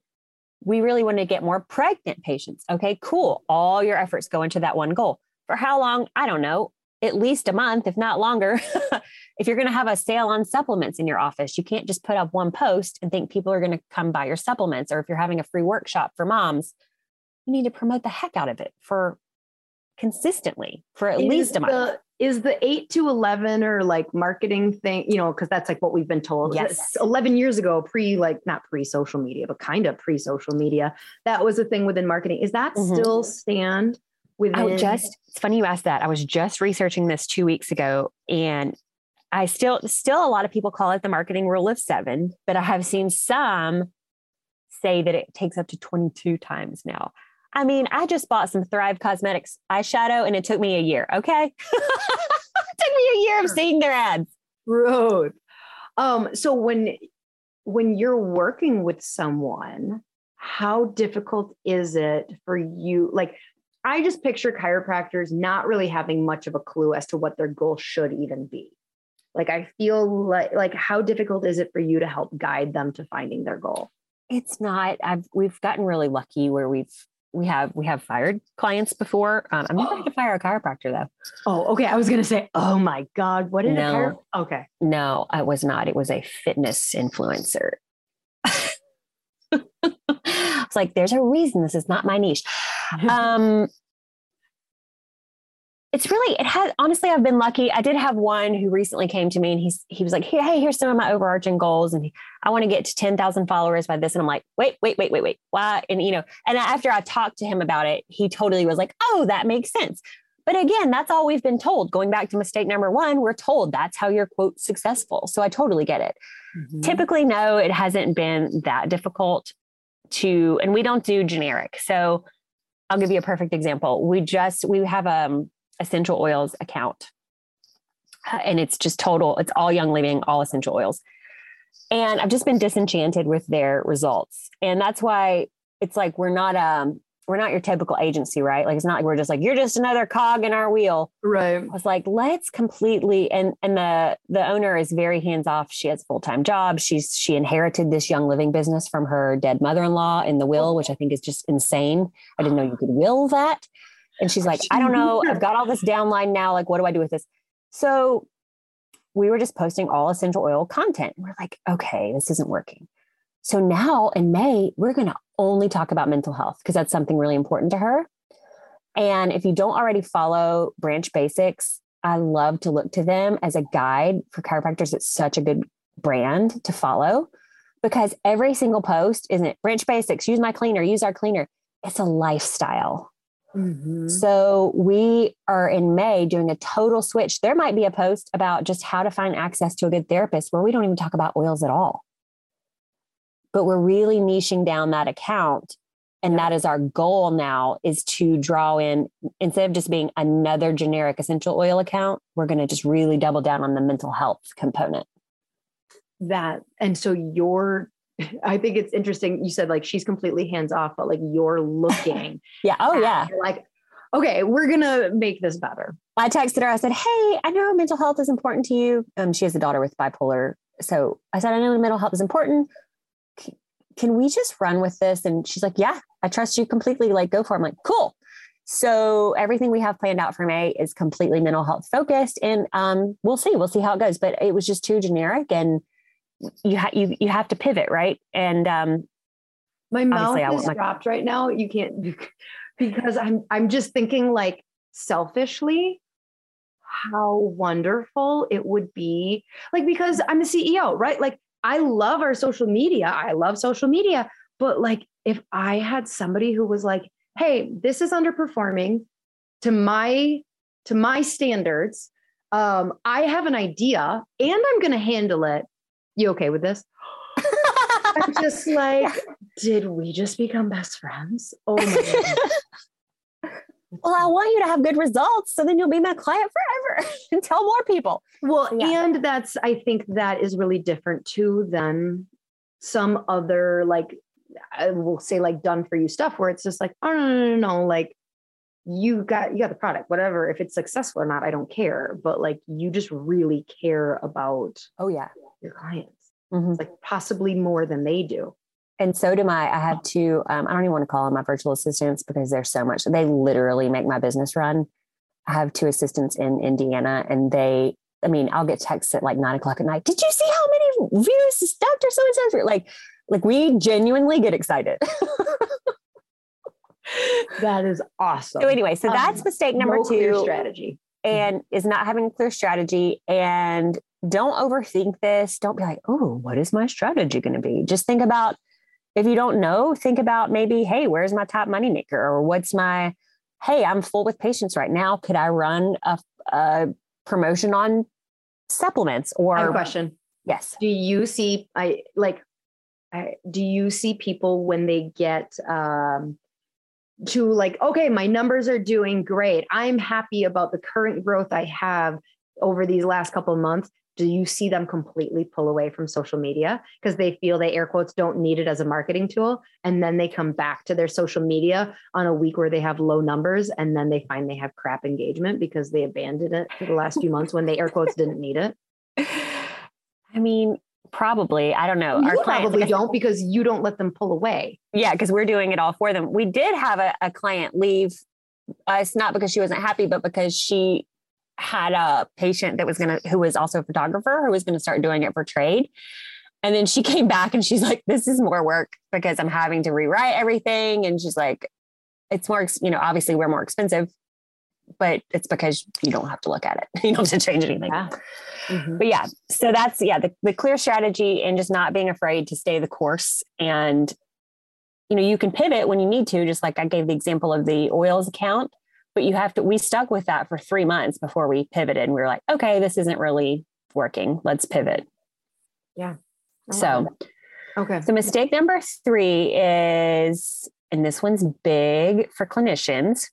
we really want to get more pregnant patients. Okay, cool. All your efforts go into that one goal. For how long? I don't know, at least a month, if not longer. if you're going to have a sale on supplements in your office, you can't just put up one post and think people are going to come buy your supplements. Or if you're having a free workshop for moms, you need to promote the heck out of it for consistently for at least a month. The, is the 8 to 11 or like marketing thing, you know, because that's like what we've been told. Yes. 11 years ago, pre like not pre social media, but kind of pre social media. That was a thing within marketing. Is that mm-hmm. still stand within? I just, it's funny you asked that. I was just researching this two weeks ago and I still, still a lot of people call it the marketing rule of seven, but I have seen some say that it takes up to 22 times now. I mean, I just bought some Thrive Cosmetics eyeshadow and it took me a year. Okay. it took me a year of seeing their ads. Road. Um, so when when you're working with someone, how difficult is it for you? Like, I just picture chiropractors not really having much of a clue as to what their goal should even be. Like, I feel like like how difficult is it for you to help guide them to finding their goal? It's not. I've we've gotten really lucky where we've we have we have fired clients before. Um, I'm not going to fire a chiropractor though. Oh, okay. I was going to say, oh my god, what did no, a chiro- Okay, no, I was not. It was a fitness influencer. it's like there's a reason this is not my niche. Um, it's really it has honestly i've been lucky. I did have one who recently came to me and he's he was like hey, hey here's some of my overarching goals and i want to get to 10,000 followers by this. And i'm like wait wait wait wait wait. Why? And you know and after i talked to him about it he totally was like oh that makes sense. But again that's all we've been told. Going back to mistake number one we're told that's how you're quote successful. So i totally get it. Mm-hmm. typically no it hasn't been that difficult to and we don't do generic. So I'll give you a perfect example. We just we have um essential oils account. Uh, and it's just total, it's all Young Living, all essential oils. And I've just been disenchanted with their results. And that's why it's like we're not um we're not your typical agency, right? Like it's not like we're just like you're just another cog in our wheel. Right. I was like, let's completely and and the the owner is very hands off. She has a full time job. She's she inherited this young living business from her dead mother in law in the will, which I think is just insane. I didn't know you could will that. And she's like, I don't know. I've got all this downline now. Like, what do I do with this? So we were just posting all essential oil content. We're like, okay, this isn't working. So now in May, we're going to only talk about mental health because that's something really important to her. And if you don't already follow Branch Basics, I love to look to them as a guide for chiropractors. It's such a good brand to follow because every single post isn't Branch Basics, use my cleaner, use our cleaner. It's a lifestyle. Mm-hmm. So we are in May doing a total switch. There might be a post about just how to find access to a good therapist where we don't even talk about oils at all. But we're really niching down that account. And that is our goal now is to draw in instead of just being another generic essential oil account, we're going to just really double down on the mental health component. That and so your I think it's interesting. You said like she's completely hands off, but like you're looking. yeah. Oh, yeah. like, Okay, we're gonna make this better. I texted her. I said, "Hey, I know mental health is important to you. Um, she has a daughter with bipolar, so I said, I know mental health is important. C- can we just run with this?" And she's like, "Yeah, I trust you completely. Like, go for it." I'm like, "Cool." So everything we have planned out for May is completely mental health focused, and um, we'll see. We'll see how it goes. But it was just too generic, and you ha- you you have to pivot, right? And um, My mouth is my- dropped right now. You can't because I'm I'm just thinking like selfishly how wonderful it would be. Like because I'm the CEO, right? Like I love our social media. I love social media, but like if I had somebody who was like, "Hey, this is underperforming to my to my standards. Um, I have an idea and I'm going to handle it. You okay with this?" I'm just like, did we just become best friends? Oh my God. well, I want you to have good results, so then you'll be my client forever and tell more people. Well, Yeah. and that's I think that is really different too than some other like I will say like done for you stuff where it's just like, oh no, no, no, no, like you got you got the product, whatever. If it's successful or not, I don't care. But like you just really care about Oh yeah. Your clients, Mhm. like possibly more than they do. And so do my. I have two. Um, I don't even want to call them my virtual assistants because there's so much. They literally make my business run. I have two assistants in Indiana, and they. I mean, I'll get texts at like nine o'clock at night. Did you see how many views Doctor So and so? Like, like we genuinely get excited. That is awesome. so anyway, so Um, that's mistake number No two. strategy. and is not having a clear strategy and don't overthink this. Don't be like oh what is my strategy going to be? Just think about if you don't know think about maybe hey where's my top money maker or what's my hey i'm full with patients right now. Could i run a, a promotion on supplements? I or question. yes. Do you see i like I, do you see people when they get um to like okay my numbers are doing great. I'm happy about the current growth i have over these last couple of months do you see them completely pull away from social media? Because they feel they air quotes don't need it as a marketing tool and then they come back to their social media on a week where they have low numbers and then they find they have crap engagement because they abandoned it for the last few months when they air quotes didn't need it. I mean probably. I don't know. You clients- probably said- don't because you don't let them pull away. Yeah, because we're doing it all for them. We did have a, a client leave us not because she wasn't happy, but because she had a patient that was gonna who was also a photographer who was gonna start doing it for trade. And then she came back and she's like, "This is more work because I'm having to rewrite everything." And she's like, "It's more, you know, obviously we're more expensive, but it's because you don't have to look at it. You don't have to change anything." Yeah. Mhm. but yeah so that's yeah the, the clear strategy and just not being afraid to stay the course and you know you can pivot when you need to just like i gave the example of the oils account but you have to we stuck with that for three months before we pivoted. And we were like okay this isn't really working. Let's pivot. I so okay. so mistake number three is and this one's big for clinicians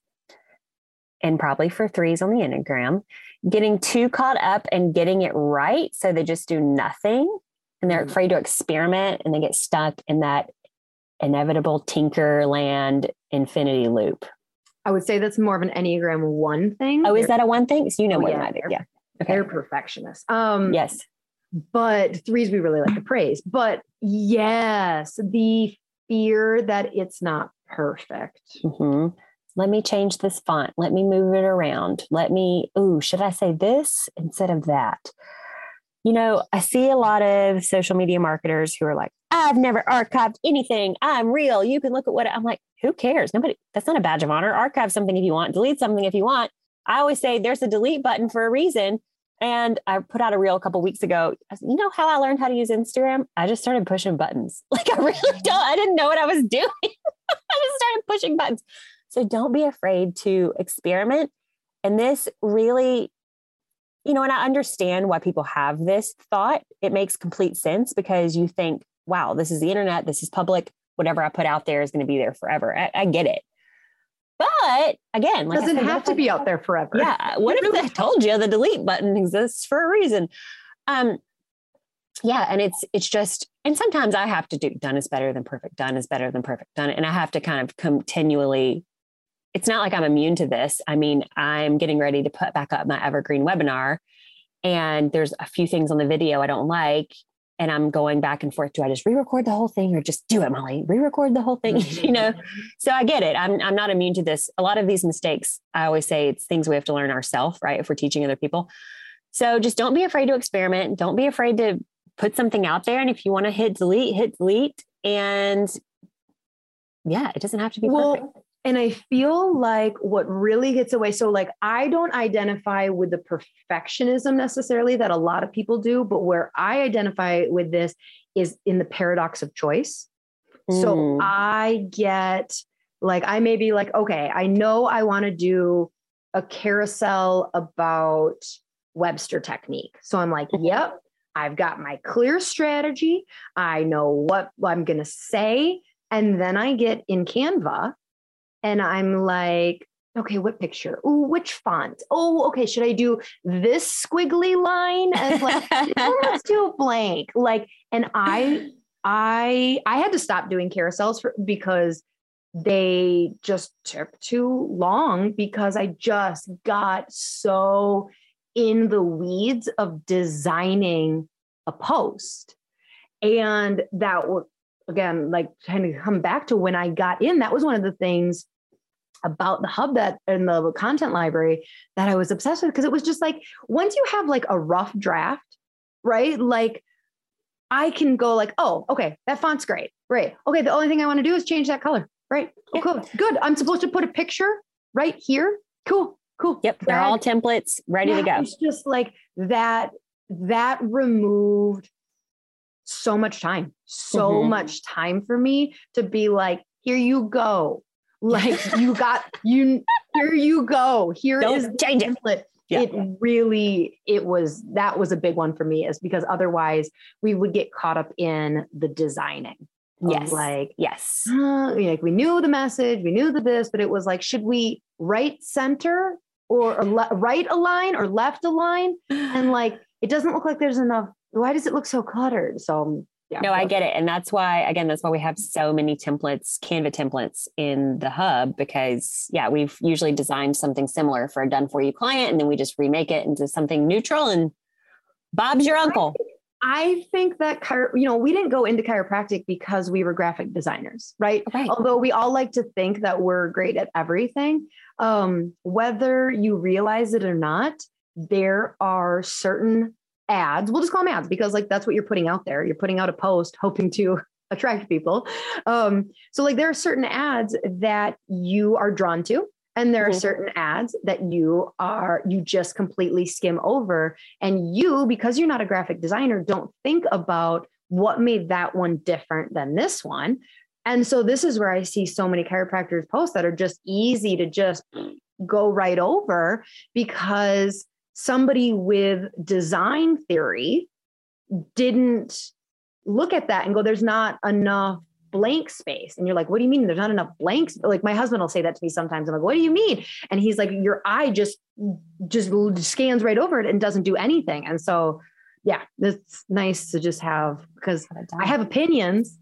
and probably for threes on the enneagram getting too caught up and getting it right so they just do nothing and they're Mhm. afraid to experiment and they get stuck in that inevitable tinker land infinity loop I would say that's more of an Enneagram one thing. oh is that a one thing so you know Oh, more yeah, than i do yeah they're perfectionists. Um, yes but threes we really like to praise. But yes, the fear that it's not perfect. hmm Let me change this font. Let me move it around. Let me, ooh, should I say this instead of that? You know, I see a lot of social media marketers who are like, I've never archived anything. I'm real. You can look at what I'm like, who cares? Nobody, that's not a badge of honor. Archive something if you want, delete something if you want. I always say there's a delete button for a reason. And I put out a reel a couple weeks ago. You know how I learned how to use Instagram? I just started pushing buttons. Like I really don't, I didn't know what I was doing. I just started pushing buttons. So don't be afraid to experiment. And this really, you know, and I understand why people have this thought. It makes complete sense because you think, wow, this is the internet, this is public. Whatever I put out there is going to be there forever. I, I get it. But again, like Doesn't said, have to I- be out there forever. yeah. What if I told you the delete button exists for a reason? Um, yeah, and it's it's just, and sometimes I have to do done is better than perfect. Done is better than perfect. Done, and I have to kind of continually it's not like I'm immune to this. I mean, I'm getting ready to put back up my evergreen webinar and there's a few things on the video I don't like and I'm going back and forth. Do I just re-record the whole thing or just do it, Molly? Re-record the whole thing, you know? So I get it. I'm I'm not immune to this. A lot of these mistakes, I always say it's things we have to learn ourselves, right? If we're teaching other people. So just don't be afraid to experiment. Don't be afraid to put something out there. And if you want to hit delete, hit delete. And yeah, it doesn't have to be well, perfect. And I feel like what really gets away, so like I don't identify with the perfectionism necessarily that a lot of people do, but where I identify with this is in the paradox of choice. Mm. So I get like, I may be like, okay, I know I want to do a carousel about Webster technique. So I'm like, mm-hmm. yep, I've got my clear strategy. I know what I'm going to say. And then I get in Canva and I'm like, okay, what picture? Oh, which font? Oh, okay. Should I do this squiggly line? And like, let's do a blank. Like, and I, I, I had to stop doing carousels for, because they just took too long because I just got so in the weeds of designing a post. And that again, like kind of come back to when I got in, that was one of the things about the hub that in the content library that I was obsessed with because it was just like once you have like a rough draft, right? Like I can go like, oh, okay, that font's great. Right. Okay. The only thing I want to do is change that color. Right. Oh, cool. Good. I'm supposed to put a picture right here. Cool. Cool. Yep. They're all templates ready yeah, to go. It's just like that, that removed so much time, so mm-hmm. much time for me to be like, here you go. Like you got you here you go. Here Don't is change template. Yeah. It really it was that was a big one for me is because otherwise we would get caught up in the designing. Yes. Like yes. Uh, like we knew the message, we knew the this, but it was like, should we right center or, le- right align or left align? And like it doesn't look like there's enough why does it look so cluttered? So yeah. No, I get it. And that's why, again, that's why we have so many templates, Canva templates in the hub, because yeah, we've usually designed something similar for a done for you client. And then we just remake it into something neutral and Bob's your uncle. I think that, you know, we didn't go into chiropractic because we were graphic designers, right? right. Although we all like to think that we're great at everything. Um, whether you realize it or not, there are certain ads. We'll just call them ads because like that's what you're putting out there. You're putting out a post hoping to attract people. Um, so like there are certain ads that you are drawn to and there are mm-hmm. certain ads that you are you just completely skim over and you because you're not a graphic designer don't think about what made that one different than this one and so this is where i see so many chiropractors posts that are just easy to just go right over because somebody with design theory didn't look at that and go, there's not enough blank space. And you're like, what do you mean there's not enough blanks? Like my husband will say that to me sometimes. I'm like, what do you mean? And he's like, your eye just just scans right over it and doesn't do anything. And so yeah, it's nice to just have because I have opinions,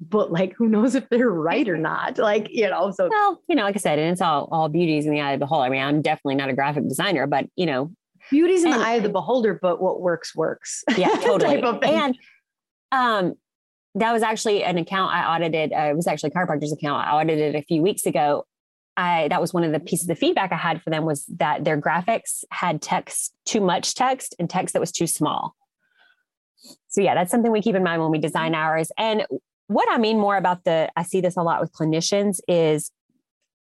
but like who knows if they're right or not? Like, you know, so well, you know, like I said, and it's all all beauties in the eye of the beholder. I mean, I'm definitely not a graphic designer, but you know, beauty's in and, the eye of the beholder, but what works works. Yeah, totally. and um, that was actually an account I audited. Uh, it was actually a chiropractor's account I audited a few weeks ago. I that was one of the pieces of the feedback I had for them was that their graphics had text too much text and text that was too small. So yeah, that's something we keep in mind when we design ours. And what I mean more about the I see this a lot with clinicians is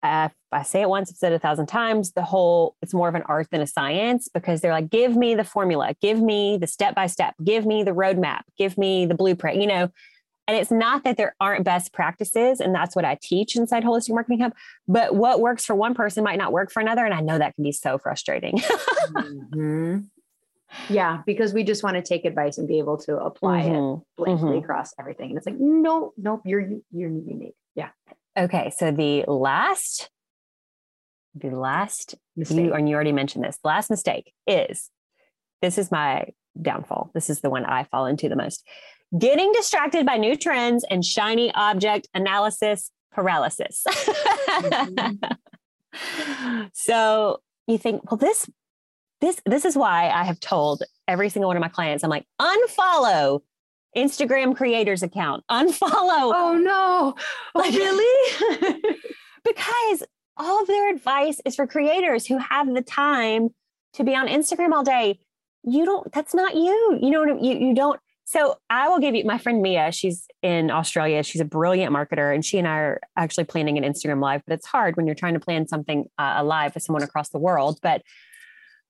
uh, I say it once, I've said it a thousand times. The whole, it's more of an art than a science because they're like, give me the formula, give me the step by step, give me the roadmap, give me the blueprint, you know. And it's not that there aren't best practices, and that's what I teach inside Holistic Marketing Hub. But what works for one person might not work for another, and I know that can be so frustrating. mm-hmm. Yeah, because we just want to take advice and be able to apply mm-hmm. it blankly mm-hmm. across everything. And it's like, no, nope, you're you're unique. Yeah. Okay, so the last, the last, mistake. you, and you already mentioned this, last mistake is this is my downfall. This is the one I fall into the most. Getting distracted by new trends and shiny object analysis paralysis. mm-hmm. so you think, well, this, this, this is why I have told every single one of my clients, I'm like, unfollow Instagram creators account, unfollow. Oh no. Oh, really? because all of their advice is for creators who have the time to be on Instagram all day. You don't, that's not you. You know, you, you don't. So I will give you my friend Mia. She's in Australia. She's a brilliant marketer, and she and I are actually planning an Instagram live. But it's hard when you're trying to plan something uh, live with someone across the world. But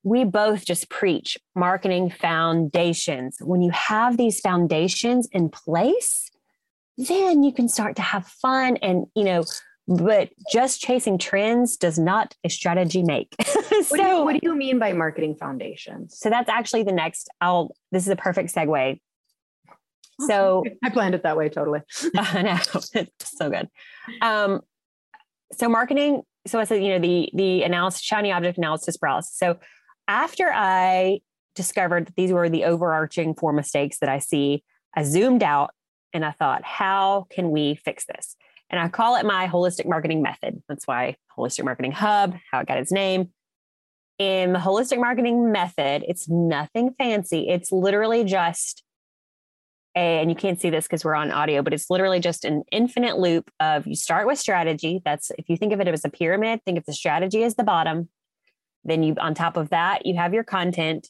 we both just preach marketing foundations. When you have these foundations in place, then you can start to have fun and, you know, but just chasing trends does not a strategy make. so, what do, you, what do you mean by marketing foundations? So that's actually the next, I'll, this is a perfect segue. So I planned it that way totally. I know it's so good. Um, so marketing, so I said, you know, the the analysis, shiny object analysis paralysis. So after I discovered that these were the overarching four mistakes that I see, I zoomed out and I thought, how can we fix this? And I call it my holistic marketing method. That's why Holistic Marketing Hub, how it got its name. In the holistic marketing method, it's nothing fancy. It's literally just a, and you can't see this because we're on audio, but it's literally just an infinite loop of you start with strategy. That's if you think of it as a pyramid, think of the strategy as the bottom. Then you, on top of that, you have your content.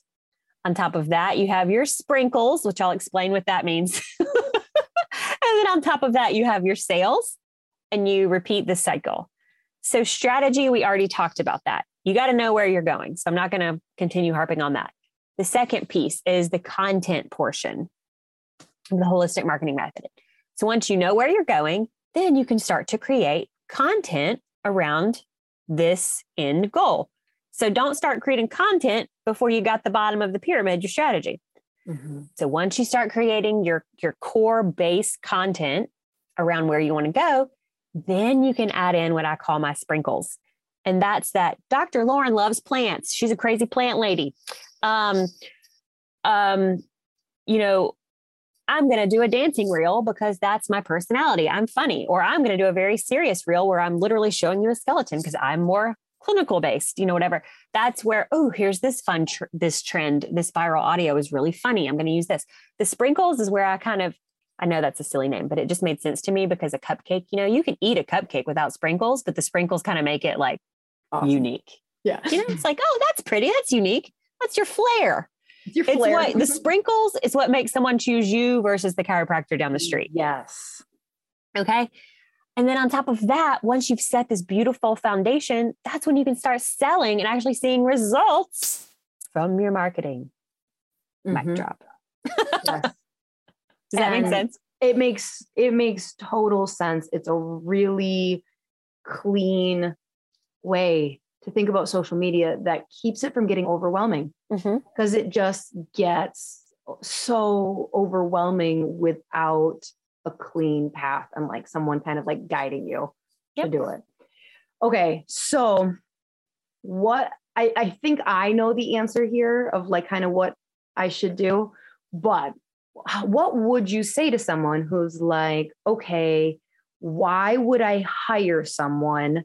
On top of that, you have your sprinkles, which I'll explain what that means. and then on top of that, you have your sales and you repeat the cycle. So, strategy, we already talked about that. You got to know where you're going. So, I'm not going to continue harping on that. The second piece is the content portion of the holistic marketing method. So, once you know where you're going, then you can start to create content around this end goal. So don't start creating content before you got the bottom of the pyramid, your strategy. Mm-hmm. So once you start creating your, your core base content around where you want to go, then you can add in what I call my sprinkles. And that's that Dr. Lauryn loves plants. She's a crazy plant lady. Um, um, you know, I'm going to do a dancing reel because that's my personality. I'm funny. Or I'm going to do a very serious reel where I'm literally showing you a skeleton because I'm more clinical based, you know, whatever. That's where, oh, here's this fun, tr- this trend, this viral audio is really funny. I'm going to use this. The sprinkles is where I kind of, I know that's a silly name, but it just made sense to me because a cupcake, you know, you can eat a cupcake without sprinkles, but the sprinkles kind of make it like awesome. unique. Yeah. You know, it's like, oh, that's pretty. That's unique. That's your flair. It's, your flair. it's what the sprinkles is what makes someone choose you versus the chiropractor down the street. Yes. Okay. And then on top of that, once you've set this beautiful foundation, that's when you can start selling and actually seeing results from your marketing. Mm-hmm. Mic drop. yes. Does that and make sense? It makes it makes total sense. It's a really clean way to think about social media that keeps it from getting overwhelming because mm-hmm. it just gets so overwhelming without a clean path and like someone kind of like guiding you yep. to do it. Okay, so what I, I think I know the answer here of like kind of what I should do, but what would you say to someone who's like, okay, why would I hire someone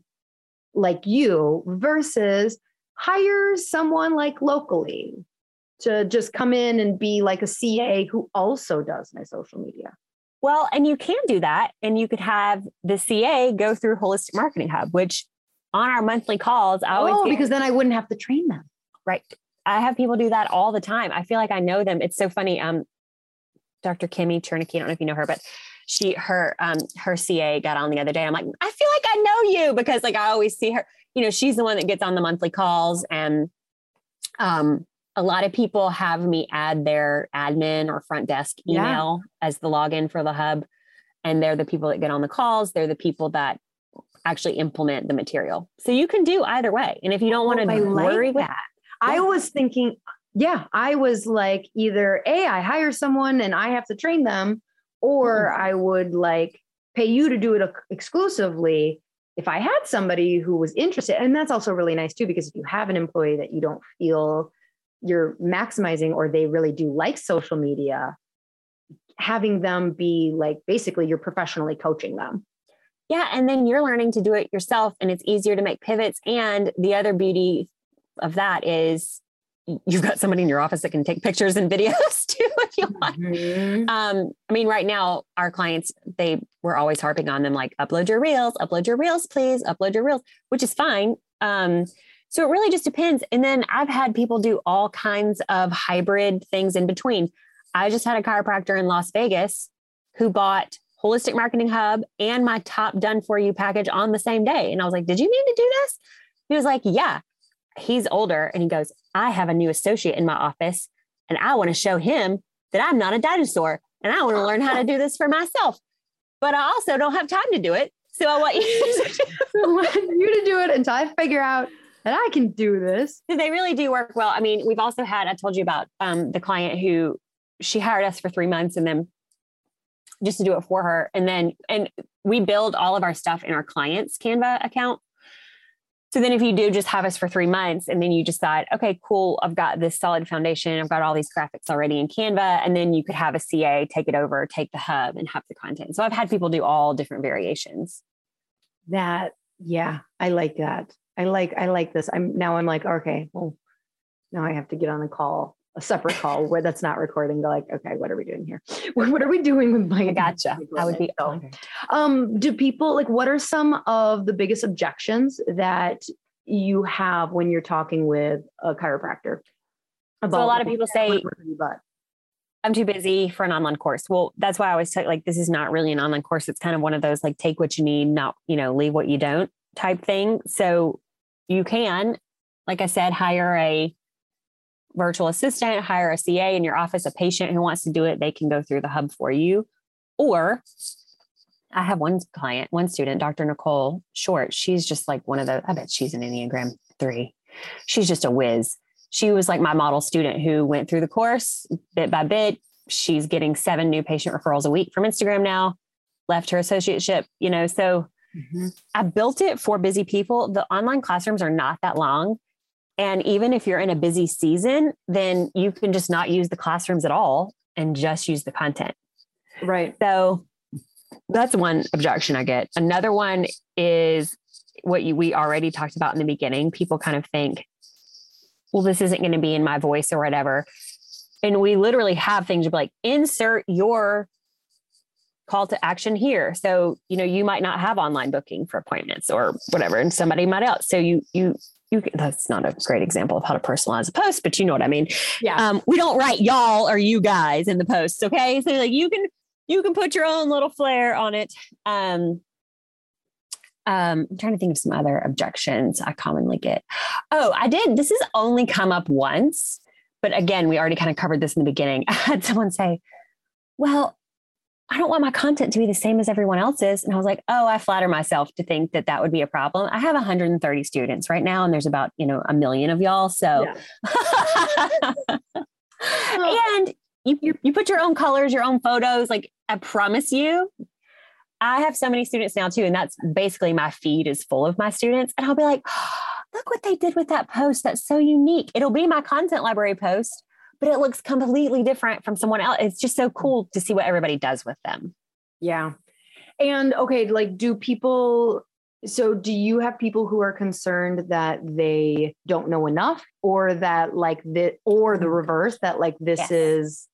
like you versus hire someone like locally to just come in and be like a CA who also does my social media? Well, and you can do that. And you could have the CA go through Holistic Marketing Hub, which on our monthly calls, I always. Oh, because then I wouldn't have to train them. Right. I have people do that all the time. I feel like I know them. It's so funny. Um, Dr. Kimmy Chernicky, I don't know if you know her, but she, her, um, her CA got on the other day. I'm like, I feel like I know you because like I always see her, you know, she's the one that gets on the monthly calls and, um, a lot of people have me add their admin or front desk email yeah. as the login for the hub. And they're the people that get on the calls. They're the people that actually implement the material. So you can do either way. And if you don't want to oh, worry like with that, I was thinking, yeah, I was like either A, I hire someone and I have to train them, or mm-hmm. I would like pay you to do it exclusively if I had somebody who was interested. And that's also really nice too, because if you have an employee that you don't feel you're maximizing or they really do like social media having them be like basically you're professionally coaching them Yeah. And then you're learning to do it yourself and it's easier to make pivots. And the other beauty of that is you've got somebody in your office that can take pictures and videos too if you want. Mm-hmm. Um, I mean, right now our clients, they were always harping on them like upload your reels, upload your reels, please, upload your reels, which is fine. Um, so it really just depends. And then I've had people do all kinds of hybrid things in between. I just had a chiropractor in Las Vegas who bought Holistic Marketing Hub and my top done for you package on the same day. And I was like, Did you mean to do this? He was like, Yeah. He's older and he goes, I have a new associate in my office and I want to show him that I'm not a dinosaur and I want to learn how to do this for myself. But I also don't have time to do it. So I want you to, do it until I figure out that I can do this. They really do work well. I mean, we've also had, I told you about um, the client who she hired us for three months and then just to do it for her. And then, and we build all of our stuff in our client's Canva account. So then if you do just have us for three months and then you decide, okay, cool, I've got this solid foundation, I've got all these graphics already in Canva, and then you could have a CA take it over, take the hub and have the content. So I've had people do all different variations. That, yeah, I like that. I like, I like this. I'm now I'm like, okay, well, now I have to get on the call a separate call where that's not recording. Go like, okay, what are we doing here? What are we doing with my? I gotcha. I would be. So, um, do people like? What are some of the biggest objections that you have when you're talking with a chiropractor? About so a lot of people say, I'm too busy for an online course. Well, that's why I always say like this is not really an online course. It's kind of one of those like take what you need, not you know leave what you don't type thing. So you can, like I said, hire a virtual assistant, hire a CA in your office, a patient who wants to do it, they can go through the hub for you. Or I have one client, one student, Dr. Nicole Short. She's just like one of the, I bet she's an Enneagram three. She's just a whiz. She was like my model student who went through the course bit by bit. She's getting seven new patient referrals a week from Instagram now, left her associateship, you know. So mm-hmm. I built it for busy people. The online classrooms are not that long. And even if you're in a busy season, then you can just not use the classrooms at all and just use the content. Right. So that's one objection I get. Another one is what you, we already talked about in the beginning. People kind of think, well, this isn't going to be in my voice or whatever. And we literally have things like insert your call to action here. So, you know, you might not have online booking for appointments or whatever, and somebody might else. So you you you that's not a great example of how to personalize a post, but you know what I mean. Yeah. Um, we don't write y'all or you guys in the posts. Okay. So like you can you can put your own little flair on it. Um, um, I'm trying to think of some other objections I commonly get. Oh, I did. This has only come up once, but again, we already kind of covered this in the beginning. I had someone say, Well, I don't want my content to be the same as everyone else's. And I was like, oh, I flatter myself to think that that would be a problem. I have 130 students right now, and there's about, you know, a million of y'all. So, yeah. and you, you, you put your own colors, your own photos. Like, I promise you, I have so many students now too. And that's basically my feed is full of my students. And I'll be like, oh, look what they did with that post. That's so unique. It'll be my content library post but it looks completely different from someone else. It's just so cool to see what everybody does with them. Yeah. And okay, like, do people, so do you have people who are concerned that they don't know enough or that, like, that, or the reverse, that, like, this yes. is,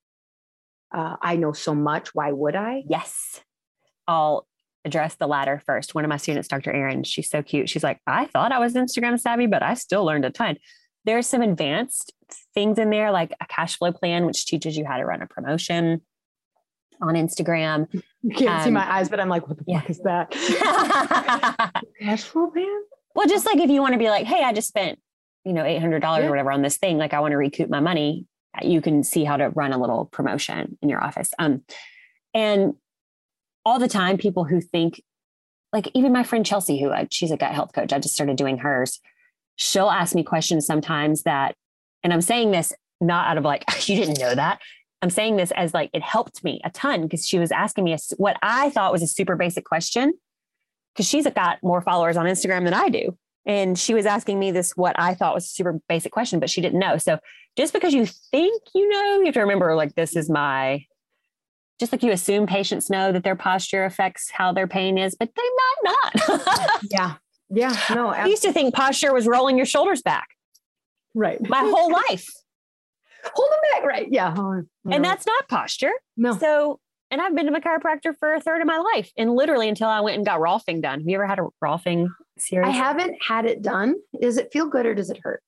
uh, I know so much. Why would I? Yes. I'll address the latter first. One of my students, Dr. Erin, she's so cute. She's like, I thought I was Instagram savvy, but I still learned a ton. There's some advanced things in there, like a cash flow plan, which teaches you how to run a promotion on Instagram. You can't um, see my eyes, but I'm like, what the yeah. fuck is that? cash flow plan? Well, just like if you want to be like, hey, I just spent, you know, $800 yeah. or whatever on this thing, like I want to recoup my money, you can see how to run a little promotion in your office. Um, and all the time, people who think, like even my friend Chelsea, who I, she's a gut health coach, I just started doing hers. She'll ask me questions sometimes that and I'm saying this not out of like, you didn't know that. I'm saying this as like, it helped me a ton because she was asking me a, what I thought was a super basic question because she's got more followers on Instagram than I do. And she was asking me this, what I thought was a super basic question, but she didn't know. So just because you think you know, you have to remember like, this is my, just like you assume patients know that their posture affects how their pain is, but they might not. yeah. Yeah. No, I used to think posture was rolling your shoulders back. Right. My whole life. Hold them back. Right. Yeah. And that's not posture. No. So, and I've been to my chiropractor for a third of my life and literally until I went and got Rolfing done. Have you ever had a Rolfing series? I haven't had it done. Does it feel good or does it hurt?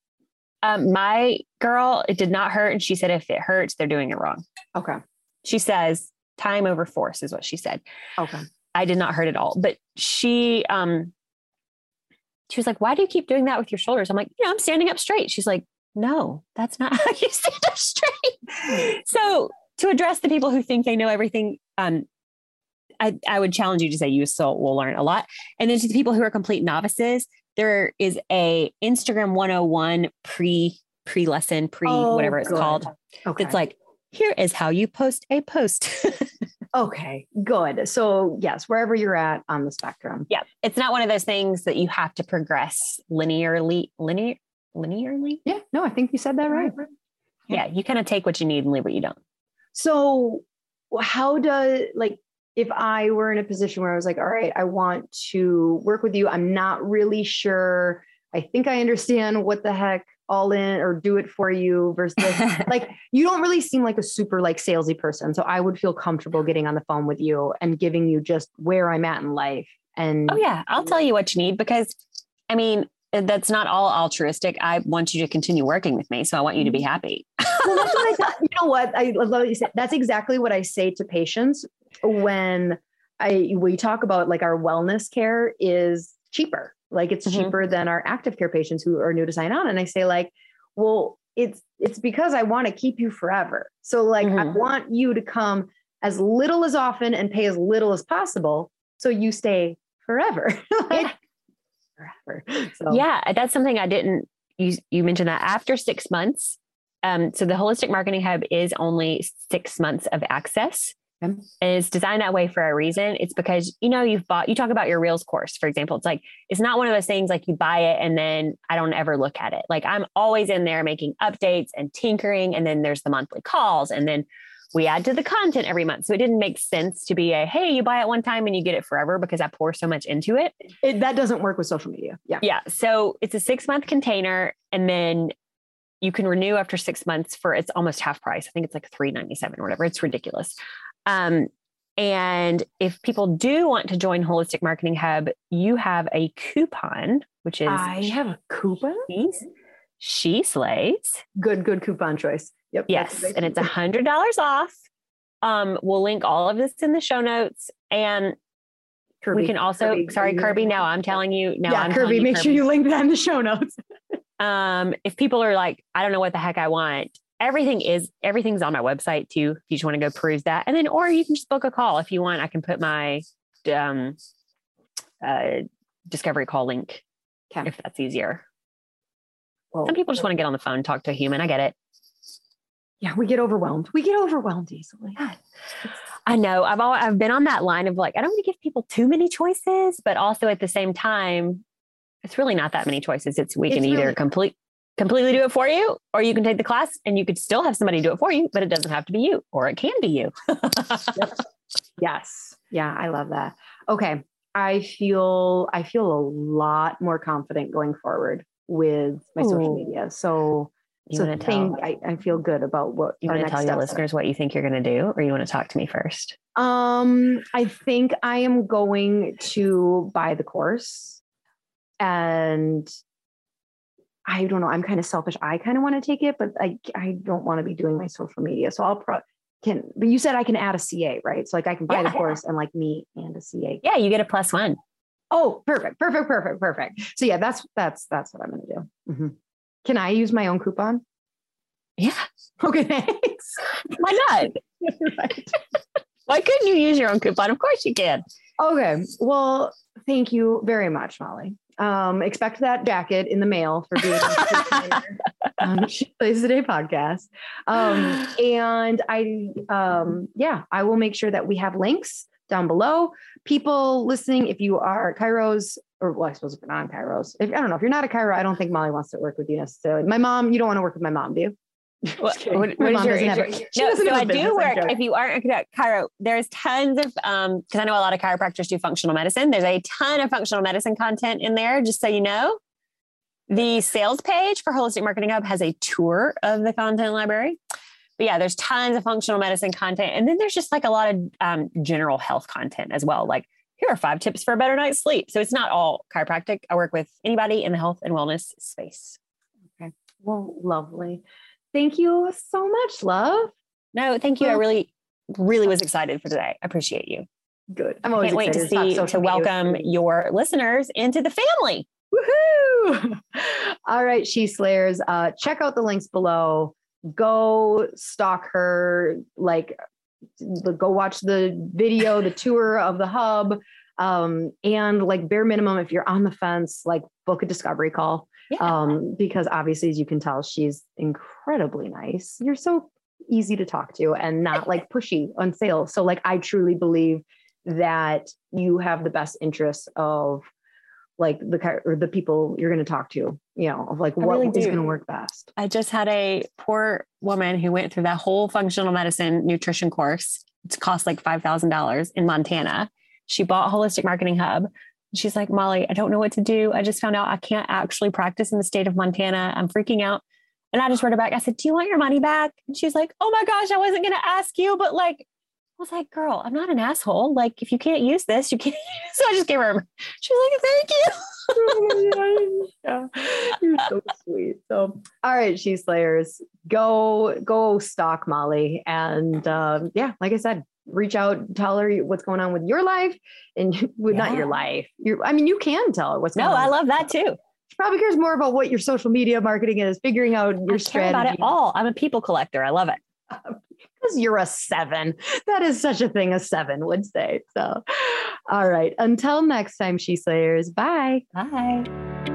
Um, my girl, it did not hurt. And she said, if it hurts, they're doing it wrong. Okay. She says, time over force is what she said. Okay. I did not hurt at all. But she, um, she was like, why do you keep doing that with your shoulders? I'm like, you know, I'm standing up straight. She's like, no, that's not how you stand up straight. So to address the people who think they know everything, um, I, I would challenge you to say you still will learn a lot. And then to the people who are complete novices, there is a Instagram 101 pre pre lesson, pre oh, whatever it's good. called. Okay. It's like, here is how you post a post. okay, good. So yes, wherever you're at on the spectrum. Yeah. It's not one of those things that you have to progress linearly, linear, linearly. Yeah. No, I think you said that right. Yeah. You kind of take what you need and leave what you don't. So how does like if I were in a position where I was like, all right, I want to work with you, I'm not really sure. I think I understand what the heck all in or do it for you versus like you don't really seem like a super like salesy person. So I would feel comfortable getting on the phone with you and giving you just where I'm at in life. And oh yeah, I'll tell you what you need because I mean that's not all altruistic. I want you to continue working with me, so I want you to be mm-hmm. happy. well, that's what I thought. You know what? I love what you said. That's exactly what I say to patients when I we talk about like our wellness care is cheaper. Like it's mm-hmm. cheaper than our active care patients who are new to sign on. And I say, like, well, it's it's because I want to keep you forever. So like mm-hmm. I want you to come as little as often and pay as little as possible so you stay forever. like, forever. So. Yeah, that's something I didn't you you mentioned that after 6 months um, so the holistic marketing hub is only six months of access and it's designed that way for a reason. It's because, you know, you've bought, you talk about your Reels course, for example. It's like, it's not one of those things like you buy it and then I don't ever look at it. Like I'm always in there making updates and tinkering. And then there's the monthly calls. And then we add to the content every month. So it didn't make sense to be a, hey, you buy it one time and you get it forever because I pour so much into it. it that doesn't work with social media. Yeah. Yeah. So it's a six month container. And then you can renew after six months for it's almost half price. I think it's like 397 or whatever. It's ridiculous. Um, and if people do want to join Holistic Marketing Hub, you have a coupon, which is I have a coupon. She's, she slays. Good, good coupon choice. Yep. Yes, and it's a hundred dollars off. Um, we'll link all of this in the show notes, and Kirby, we can also. Kirby, sorry, Kirby. Now I'm telling you. Now yeah, I'm Kirby. Make Kirby. sure you link that in the show notes. um, if people are like, I don't know what the heck I want, everything is everything's on my website too if you just want to go peruse that. And then or you can just book a call if you want. I can put my um uh discovery call link okay. if that's easier. Well, some people just want to get on the phone and talk to a human. I get it. Yeah we get overwhelmed. We get overwhelmed easily. I know. I've all i've been on that line of like i don't want to give people too many choices but also at the same time it's really not that many choices. It's we it's can either complete completely do it for you, or you can take the class and you could still have somebody do it for you, but it doesn't have to be you, or it can be you. yep. Yes. Yeah, I love that. Okay. I feel I feel a lot more confident going forward with my Ooh. social media. So you so think I, I feel good about what you want to tell your listeners are. what you think you're going to do, or you want to talk to me first? Um, I think I am going to buy the course and I don't know. I'm kind of selfish. I kind of want to take it, but I I don't want to be doing my social media. So I'll pro can. But you said I can add a CA, right? So like I can buy yeah. the course and like me and a CA. Yeah, you get a plus one. Oh, perfect, perfect, perfect, perfect. So yeah, that's that's that's what I'm going to do. Mm-hmm. Can I use my own coupon? Yeah. Okay. Thanks. Why not? right. Why couldn't you use your own coupon? Of course you can. Okay. Well, thank you very much, Molly. Um, expect that jacket in the mail for being on She Slays Today podcast. Um, and I, um, yeah, I will make sure that we have links down below. People listening, if you are chiros, or well, I suppose if you're not chiros, if I don't know, if you're not a chiro, I don't think Molly wants to work with you necessarily. My mom, you don't want to work with my mom, do you? what, what, what is your, your, no, so I do work. If you aren't a chiro, there's tons of um because I know a lot of chiropractors do functional medicine. There's a ton of functional medicine content in there, just so you know. The sales page for Holistic Marketing Hub has a tour of the content library. But yeah, there's tons of functional medicine content. And then there's just like a lot of um, general health content as well. Like, here are five tips for a better night's sleep. So it's not all chiropractic. I work with anybody in the health and wellness space. Okay. Well, lovely. Thank you so much, love. No, thank you. I really, really was excited for today. I appreciate you. Good. I'm always can't wait to see to welcome your listeners into the family. Woohoo! All right, She Slayers. Uh, check out the links below. Go stalk her. Like, go watch the video, the tour of the hub. Um, and like bare minimum, if you're on the fence, like book a discovery call. Yeah. Um, because obviously, as you can tell, she's incredibly nice. You're so easy to talk to and not like pushy on sales. So, like, I truly believe that you have the best interests of like the or the people you're going to talk to you know of like what really is going to work best i just had a poor woman who went through that whole functional medicine nutrition course it cost like $5000 in montana she bought holistic marketing hub she's like molly i don't know what to do i just found out i can't actually practice in the state of montana i'm freaking out and i just wrote her back i said do you want your money back and she's like oh my gosh i wasn't going to ask you but like I was like, girl, I'm not an asshole. Like, if you can't use this, you can't. So I just gave her, she's like, thank you. yeah, you're so sweet. So, all right, She Slayers, go, go stalk Molly. And um, yeah, like I said, reach out, tell her what's going on with your life and yeah. not your life. You're, I mean, you can tell her what's. No, I love that too. She probably cares more about what your social media marketing is, figuring out your I strategy. about it all. I'm a people collector. I love it. because you're a seven. That is such a thing a seven would say. So, all right. Until next time, She Slayers. Bye. Bye.